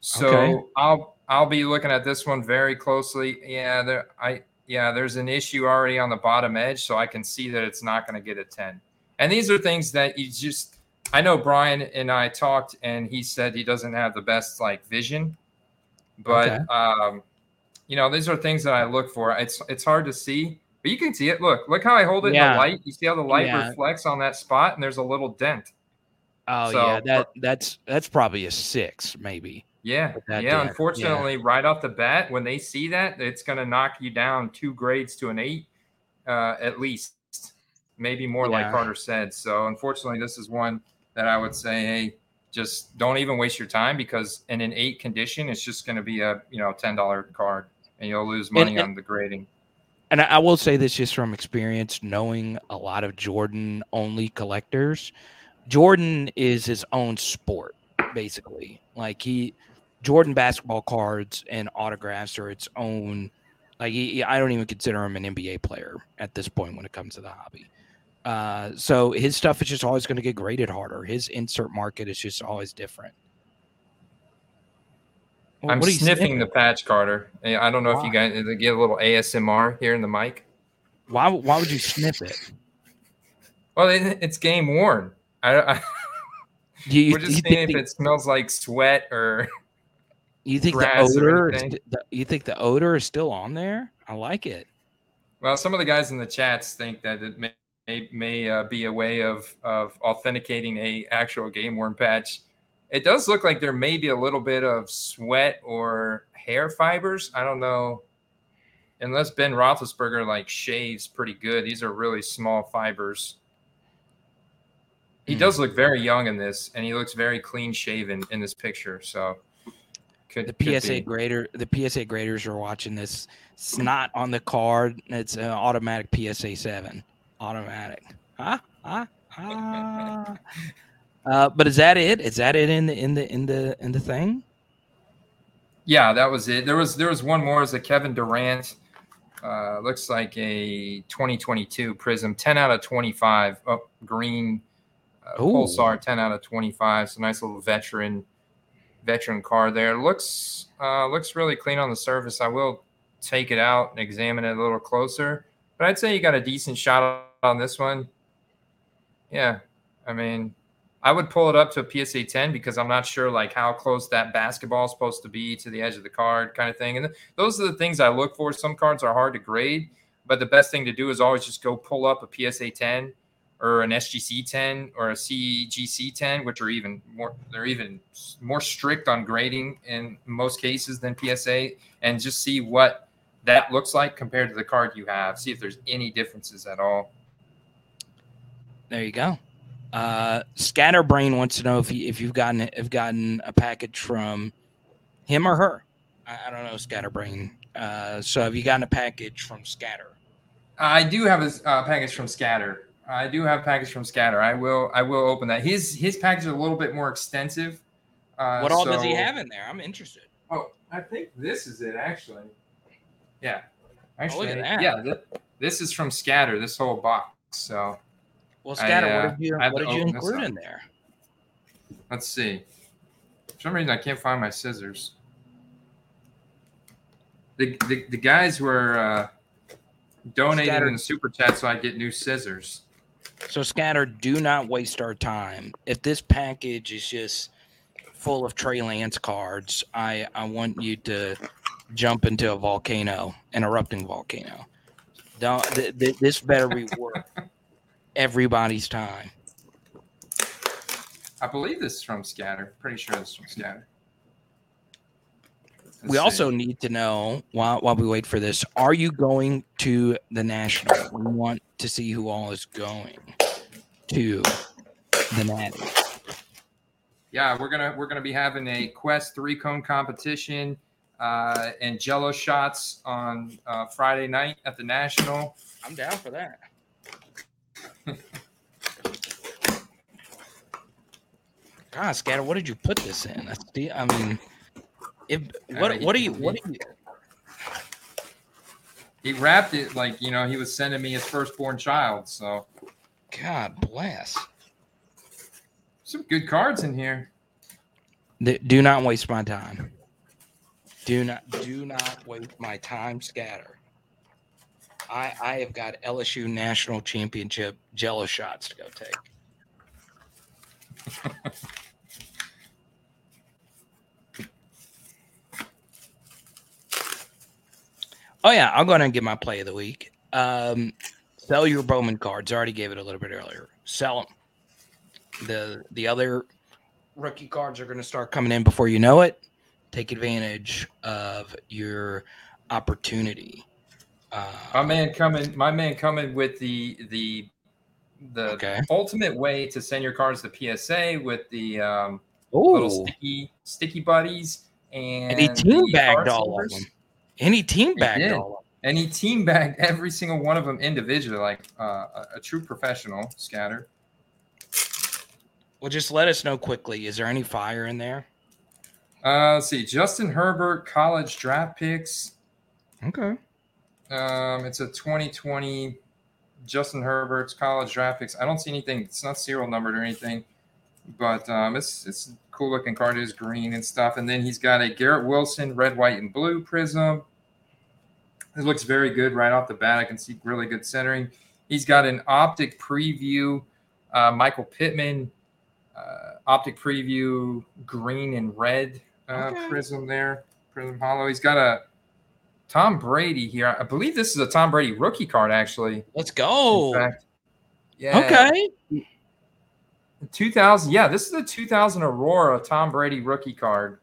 So Okay. I'll I'll be looking at this one very closely. Yeah, there I yeah, there's an issue already on the bottom edge, so I can see that it's not going to get a 10. And these are things that you just I know Brian and I talked, and he said he doesn't have the best like vision, but Okay. um, you know these are things that I look for. It's it's hard to see, but you can see it. Look, look how I hold it in the light. You see how the light Yeah. reflects on that spot, and there's a little dent. Oh So- yeah, that that's that's probably a six, maybe. Yeah, yeah. dent, Unfortunately, right off the bat, when they see that, it's going to knock you down two grades to an eight, uh, at least, maybe more, like Carter said. So, unfortunately, this is one that I would say, hey, just don't even waste your time because in an eight condition, it's just going to be a you know ten dollar card, and you'll lose money and- on the grading. And I, will say this just from experience, knowing a lot of Jordan only collectors. Jordan is his own sport, basically. Like he, Jordan basketball cards and autographs are its own. Like he- I don't even consider him an NBA player at this point when it comes to the hobby. Uh, so his stuff is just always going to get graded harder. His insert market is just always different. Well, I'm you sniffing the patch, Carter. I don't know if you guys eh, get a little ASMR here in the mic. Why? Why would you sniff it? Well, it, it's game worn. I, I, You, we're just seeing if the- it smells like sweat or. You think the odor? Is, the, you think the odor is still on there? I like it. Well, some of the guys in the chats think that it may may, may uh, be a way of of authenticating a actual game worn patch. It does look like there may be a little bit of sweat or hair fibers. I don't know, unless Ben Roethlisberger like shaves pretty good. These are really small fibers. He mm. does look very young in this, and he looks very clean shaven in this picture. So could, the PSA grader, the PSA graders are watching this. It's not on the card. It's an automatic PSA seven, automatic. Huh? Huh? Huh? uh, but is that it? Is that it in the in the in the in the thing? Yeah, that was it. There was there was one more. Is a Kevin Durant. Uh, looks like a 2022 Prism, 10 out of 25. Oh, green uh, Pulsar, 10 out of 25. It's a nice little veteran veteran car there. Looks uh, looks really clean on the surface. I will take it out and examine it a little closer, but I'd say you got a decent shot on this one. Yeah, I mean, I would pull it up to a PSA 10 because I'm not sure like how close that basketball is supposed to be to the edge of the card, kind of thing. And those are the things I look for. Some cards are hard to grade, but the best thing to do is always just go pull up a PSA 10 or an SGC 10 or a CGC 10, which are even more, they're even more strict on grading in most cases than PSA, and just see what that looks like compared to the card you have. See if there's any differences at all. There you go. Uh, Scatterbrain wants to know if you, if you've gotten if gotten a package from him or her. I, I don't know Scatterbrain. Uh, so have you gotten a package from Scatter? I do have a uh, package from Scatter. I do have package from Scatter. I will I will open that. His his package is a little bit more extensive. Uh, what all so, does he have in there? I'm interested. Oh, I think this is it actually. Yeah. Actually, oh, yeah. Th- this is from Scatter. This whole box. So. Well, Scatter, I, uh, what did you, what did you include in there? Let's see. For some reason, I can't find my scissors. The the, the guys were uh, donating in the super chat so I get new scissors. So, Scatter, do not waste our time. If this package is just full of Trey Lance cards, I, I want you to jump into a volcano, an erupting volcano. Don't, th- th- this better be worth everybody's time. I believe this is from Scatter. Pretty sure this is from Scatter. Let's we see. also need to know while while we wait for this: Are you going to the national? We want to see who all is going to the Natty. Yeah, we're gonna we're gonna be having a Quest three cone competition uh, and Jello shots on uh, Friday night at the National. I'm down for that. God, Scatter, what did you put this in? I mean, if what uh, what are you what are you? He wrapped it like you know he was sending me his firstborn child. So, God bless. Some good cards in here. Do not waste my time. Do not do not waste my time, Scatter. I I have got LSU national championship jello shots to go take. oh yeah, I'll go ahead and get my play of the week. Um, sell your Bowman cards. I already gave it a little bit earlier. Sell them. The the other rookie cards are going to start coming in before you know it. Take advantage of your opportunity. Uh, my man coming, my man coming with the the the okay. ultimate way to send your cards to PSA with the um, little sticky sticky buddies and, and he team bagged all of them. And he team bagged all of them. And he team bagged every single one of them individually, like uh, a, a true professional. Scatter. Well, just let us know quickly. Is there any fire in there? Uh, let's see. Justin Herbert college draft picks. Okay. Um, it's a 2020 Justin Herbert's college draft picks. I don't see anything. It's not serial numbered or anything, but um, it's it's cool looking card. It is green and stuff. And then he's got a Garrett Wilson red, white, and blue prism. It looks very good right off the bat. I can see really good centering. He's got an optic preview, uh, Michael Pittman, uh, optic preview green and red uh, okay. prism there, prism hollow. He's got a Tom Brady here. I believe this is a Tom Brady rookie card, actually. Let's go. Yeah. Okay. 2000. Yeah, this is a 2000 Aurora Tom Brady rookie card.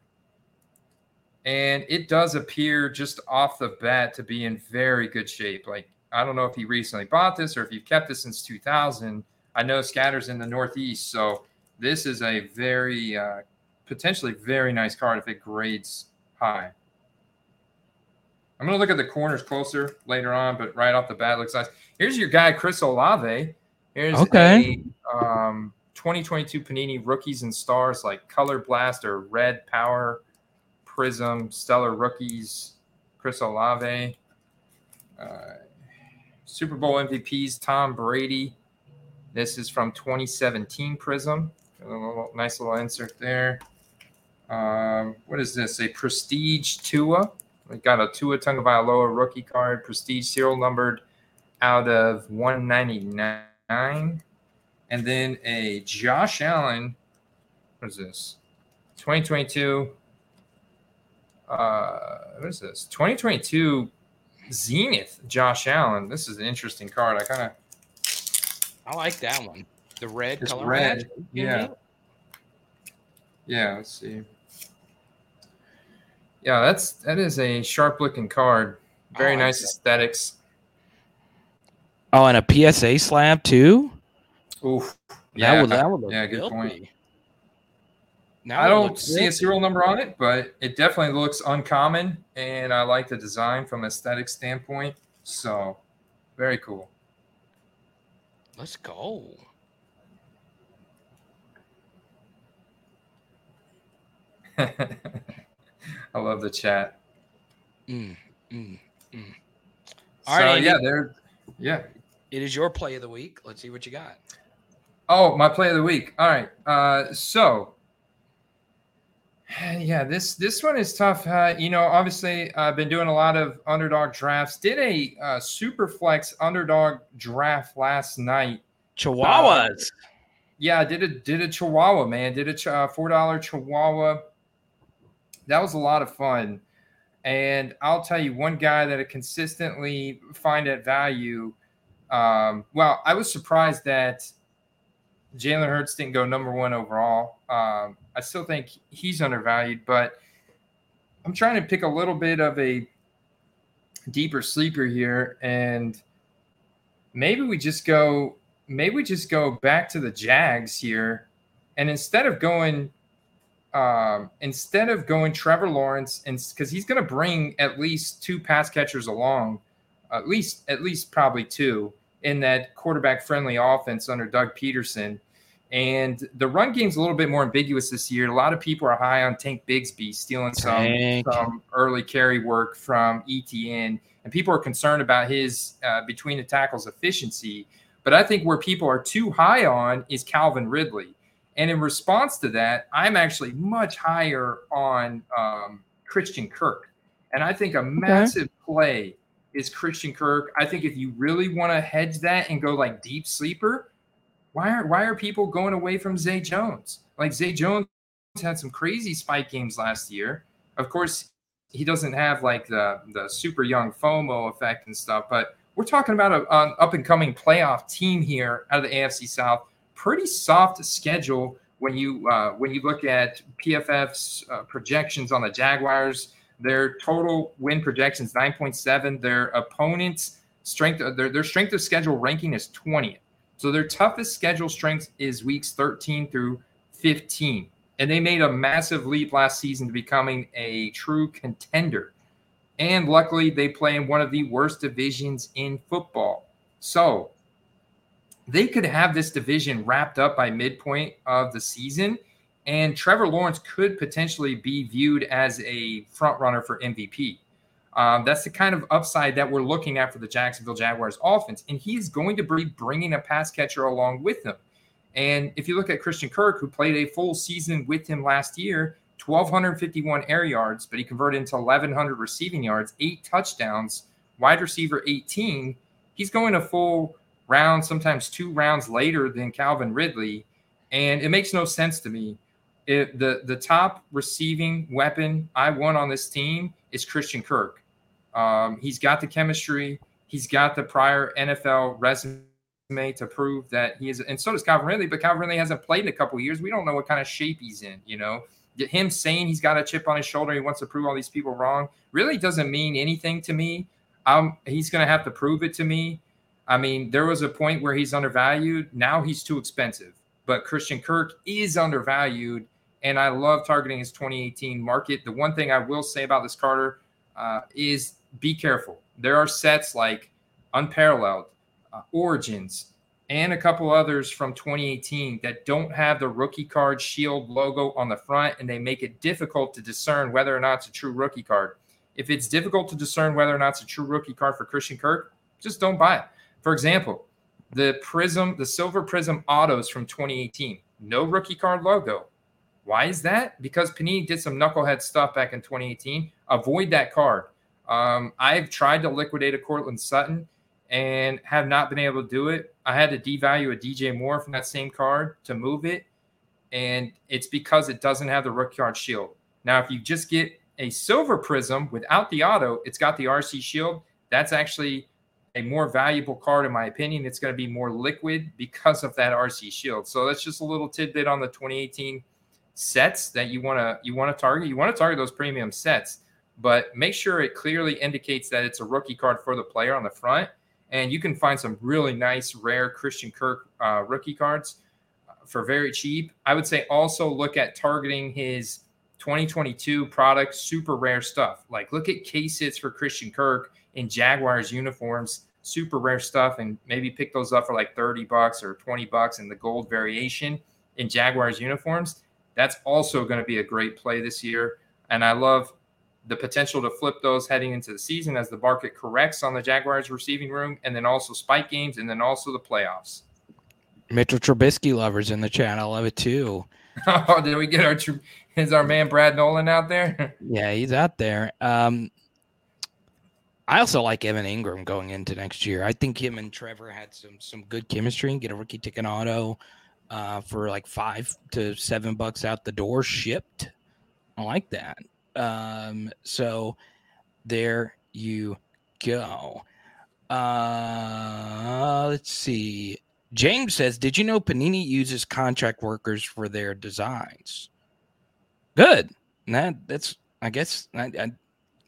And it does appear just off the bat to be in very good shape. Like, I don't know if he recently bought this or if you've kept this since 2000. I know Scatter's in the Northeast. So this is a very, uh, potentially very nice card if it grades high. I'm going to look at the corners closer later on, but right off the bat, looks nice. Here's your guy, Chris Olave. Here's okay. a um, 2022 Panini Rookies and Stars, like Color Blast or Red Power Prism, Stellar Rookies, Chris Olave. Uh, Super Bowl MVPs, Tom Brady. This is from 2017 Prism. A little, nice little insert there. Um, what is this? A Prestige Tua. We got a Tua Tagovailoa rookie card, Prestige serial numbered out of 199. And then a Josh Allen. What is this? 2022. Uh, what is this? 2022 Zenith Josh Allen. This is an interesting card. I kind of. I like that one. The red color. red. Yeah. Yeah. Let's see. Yeah, that's that is a sharp looking card. Very oh, like nice aesthetics. Oh, and a PSA slab too. Oof. That Yeah, would that would look yeah, good filthy. point. Now I don't looks see a serial number on it, but it definitely looks uncommon, and I like the design from aesthetic standpoint. So, very cool. Let's go. I love the chat. Mm, mm, mm. So All right, yeah, there. Yeah. It is your play of the week. Let's see what you got. Oh, my play of the week. All right. Uh, so yeah, this this one is tough. Uh, you know, obviously, I've been doing a lot of underdog drafts. Did a uh, super flex underdog draft last night. Chihuahuas. Yeah, I did a did a Chihuahua man. Did a ch- uh, four dollar Chihuahua. That was a lot of fun. And I'll tell you one guy that I consistently find at value. Um, well, I was surprised that Jalen Hurts didn't go number one overall. Um, I still think he's undervalued, but I'm trying to pick a little bit of a deeper sleeper here, and maybe we just go. Maybe we just go back to the Jags here, and instead of going, um, instead of going Trevor Lawrence, and because he's going to bring at least two pass catchers along, at least at least probably two in that quarterback friendly offense under Doug Pederson. And the run game's a little bit more ambiguous this year. A lot of people are high on Tank Bigsby stealing some, Tank. some early carry work from ETN, and people are concerned about his uh, between the tackles efficiency. But I think where people are too high on is Calvin Ridley. And in response to that, I'm actually much higher on um, Christian Kirk. And I think a massive play is Christian Kirk. I think if you really want to hedge that and go like deep sleeper, why are why are people going away from Zay Jones? Like Zay Jones had some crazy spike games last year. Of course, he doesn't have like the the super young FOMO effect and stuff, but we're talking about a, an up and coming playoff team here out of the AFC South. Pretty soft schedule when you uh, when you look at PFF's uh, projections on the Jaguars. Their total win projections 9.7. Their opponents strength their, their strength of schedule ranking is 20th. So their toughest schedule strength is weeks 13 through 15. And they made a massive leap last season to becoming a true contender. And luckily, they play in one of the worst divisions in football. So they could have this division wrapped up by midpoint of the season. And Trevor Lawrence could potentially be viewed as a front runner for MVP. Um, that's the kind of upside that we're looking at for the Jacksonville Jaguars offense. And he's going to be bringing a pass catcher along with him. And if you look at Christian Kirk, who played a full season with him last year, 1,251 air yards, but he converted into 1,100 receiving yards, eight touchdowns, wide receiver 18. He's going a full round, sometimes two rounds later than Calvin Ridley. And it makes no sense to me. It, the, the top receiving weapon I want on this team is Christian Kirk. Um, he's got the chemistry. He's got the prior NFL resume to prove that he is, and so does Calvin Ridley. But Calvin Ridley hasn't played in a couple years. We don't know what kind of shape he's in. You know, him saying he's got a chip on his shoulder, he wants to prove all these people wrong, really doesn't mean anything to me. Um, he's going to have to prove it to me. I mean, there was a point where he's undervalued. Now he's too expensive. But Christian Kirk is undervalued, and I love targeting his 2018 market. The one thing I will say about this Carter uh, is be careful. There are sets like Unparalleled, uh, Origins, and a couple others from 2018 that don't have the rookie card shield logo on the front, and they make it difficult to discern whether or not it's a true rookie card. If it's difficult to discern whether or not it's a true rookie card for Christian Kirk, just don't buy it. For example, the Prism, the Silver Prism autos from 2018, no rookie card logo. Why is that? Because Panini did some knucklehead stuff back in 2018. Avoid that card. Um, I've tried to liquidate a Courtland Sutton and have not been able to do it. I had to devalue a DJ Moore from that same card to move it, and it's because it doesn't have the rookie card shield. Now, if you just get a silver prism without the auto, it's got the RC shield. That's actually a more valuable card, in my opinion. It's going to be more liquid because of that RC shield. So that's just a little tidbit on the 2018 sets that you want to you want to target. You want to target those premium sets, but make sure it clearly indicates that it's a rookie card for the player on the front and you can find some really nice, rare Christian Kirk uh, rookie cards uh, for very cheap. I would say also look at targeting his 2022 product, super rare stuff. Like look at case hits for Christian Kirk in Jaguars uniforms, super rare stuff, and maybe pick those up for like 30 bucks or 20 bucks in the gold variation in Jaguars uniforms. That's also going to be a great play this year. And I love the potential to flip those heading into the season as the market corrects on the Jaguars receiving room, and then also spike games, and then also the playoffs. Mitchell Trubisky lovers in the chat. I love it too. oh, did we get our is our man Brad Nolan out there? yeah, he's out there. Um, I also like Evan Engram going into next year. I think him and Trevor had some some good chemistry and get a rookie ticket auto uh, for like five to seven bucks out the door shipped. I like that. Um, so there you go. Uh, let's see. James says, "Did you know Panini uses contract workers for their designs?" Good. That that's. I guess I, I,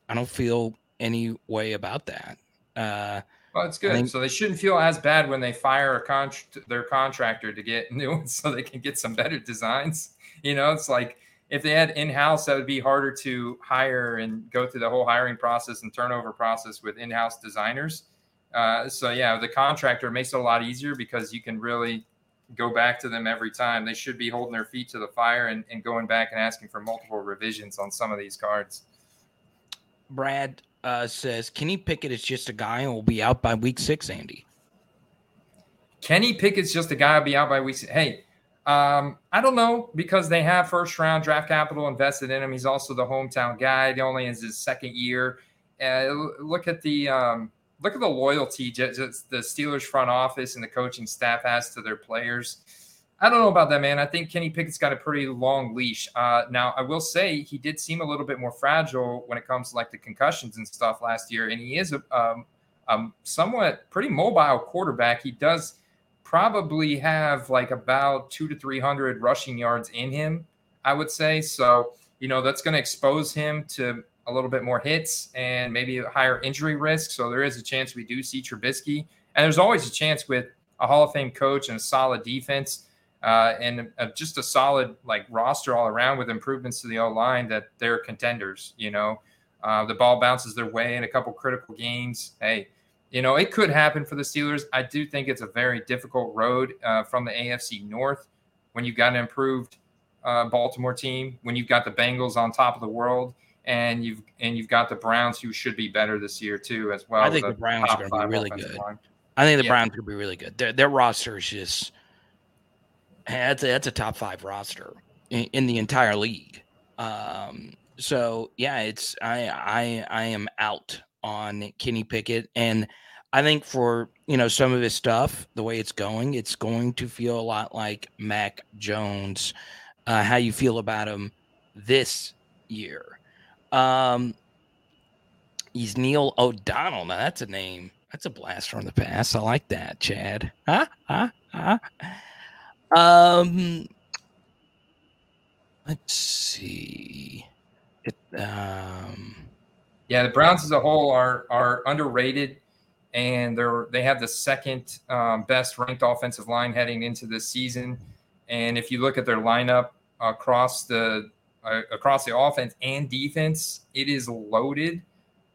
I don't feel any way about that. Uh, well, it's good. Think, so they shouldn't feel as bad when they fire a con- their contractor to get new ones, so they can get some better designs. You know, it's like if they had in-house that would be harder to hire and go through the whole hiring process and turnover process with in-house designers uh, so yeah the contractor makes it a lot easier because you can really go back to them every time they should be holding their feet to the fire and, and going back and asking for multiple revisions on some of these cards brad uh, says kenny pickett is just a guy and will be out by week six andy kenny pickett's just a guy will be out by week six hey um, I don't know because they have first round draft capital invested in him. He's also the hometown guy. He only is his second year. Uh, look at the um, look at the loyalty just the Steelers front office and the coaching staff has to their players. I don't know about that, man. I think Kenny Pickett's got a pretty long leash. Uh, now, I will say he did seem a little bit more fragile when it comes to like the concussions and stuff last year, and he is a um, um, somewhat pretty mobile quarterback. He does probably have like about two to 300 rushing yards in him, I would say. So, you know, that's going to expose him to a little bit more hits and maybe a higher injury risk. So there is a chance we do see Trubisky. And there's always a chance with a Hall of Fame coach and a solid defense uh, and a, just a solid like roster all around with improvements to the O line that they're contenders. You know, uh, the ball bounces their way in a couple critical games. Hey, you know, it could happen for the Steelers. I do think it's a very difficult road uh, from the AFC North when you've got an improved uh, Baltimore team, when you've got the Bengals on top of the world, and you've and you've got the Browns who should be better this year too as well. I think the, the Browns are going to be really good. Line. I think the yeah. Browns could be really good. Their their roster is just that's a, that's a top five roster in, in the entire league. Um, so yeah, it's I I I am out on Kenny Pickett. And I think for, you know, some of his stuff, the way it's going, it's going to feel a lot like Mac Jones. Uh, how you feel about him this year. Um, He's Neil O'Donnell. Now that's a name. That's a blast from the past. I like that, Chad. Huh? Huh? Huh? Um, let's see. It, um, yeah, the Browns as a whole are are underrated, and they're they have the second um, best ranked offensive line heading into this season. And if you look at their lineup across the uh, across the offense and defense, it is loaded.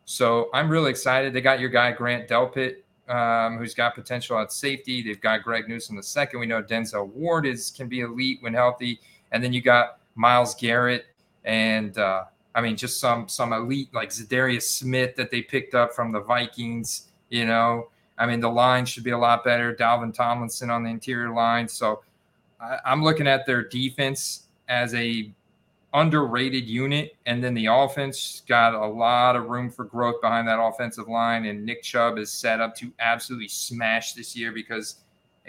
So I'm really excited. They got your guy Grant Delpit, um, who's got potential at safety. They've got Greg Newsome the second. We know Denzel Ward is can be elite when healthy, and then you got Myles Garrett and uh, I mean just some some elite like Za'Darius Smith that they picked up from the Vikings. You know, I mean the line should be a lot better. Dalvin Tomlinson on the interior line. So I, I'm looking at their defense as a underrated unit. And then the offense got a lot of room for growth behind that offensive line. And Nick Chubb is set up to absolutely smash this year because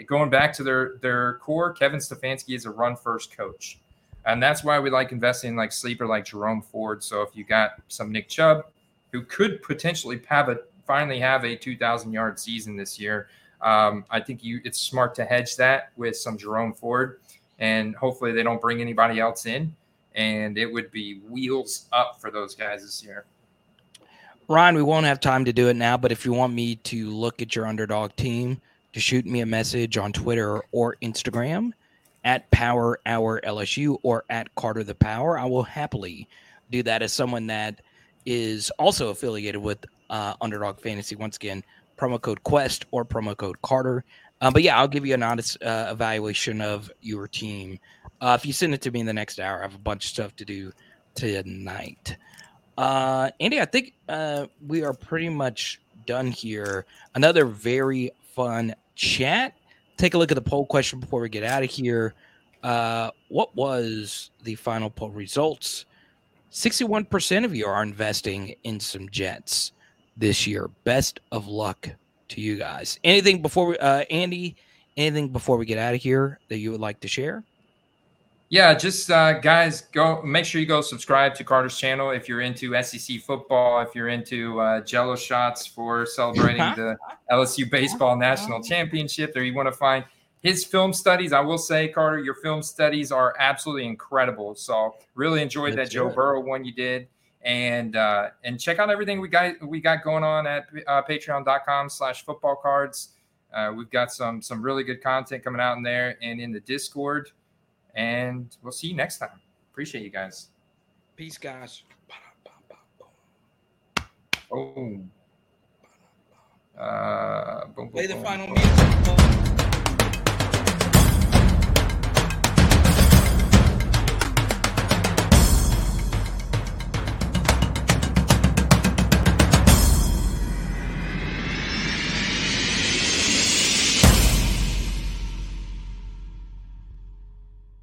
going back to their their core, Kevin Stefanski is a run first coach. And that's why we like investing in like sleeper like Jerome Ford. So if you got some Nick Chubb, who could potentially have a finally have a 2,000 yard season this year, um, I think you it's smart to hedge that with some Jerome Ford, and hopefully they don't bring anybody else in and it would be wheels up for those guys this year. Ryan, we won't have time to do it now, but if you want me to look at your underdog team, to shoot me a message on Twitter or Instagram at Power Hour LSU or at Carter the Power, I will happily do that as someone that is also affiliated with uh, Underdog Fantasy. Once again, promo code Quest or promo code Carter. Um, but yeah, I'll give you an honest uh, evaluation of your team uh, if you send it to me in the next hour, I have a bunch of stuff to do tonight. Uh, Andy, I think uh, we are pretty much done here. Another very fun chat. Take a look at the poll question before we get out of here. Uh, what was the final poll results? 61% of you are investing in some Jets this year. Best of luck to you guys. Anything before we, uh, Andy, anything before we get out of here that you would like to share? Yeah, just uh, guys, go make sure you go subscribe to Carter's channel if you're into SEC football, if you're into uh, Jello shots for celebrating the LSU baseball national championship, or you want to find his film studies. I will say, Carter, your film studies are absolutely incredible. So really enjoyed that Joe Burrow one you did, and uh, and check out everything we got we got going on at uh, Patreon.com/slash Football Cards. Uh, we've got some some really good content coming out in there and in the Discord. And we'll see you next time. Appreciate you guys. Peace, guys. Oh. Uh, boom, boom, Play the boom, final music.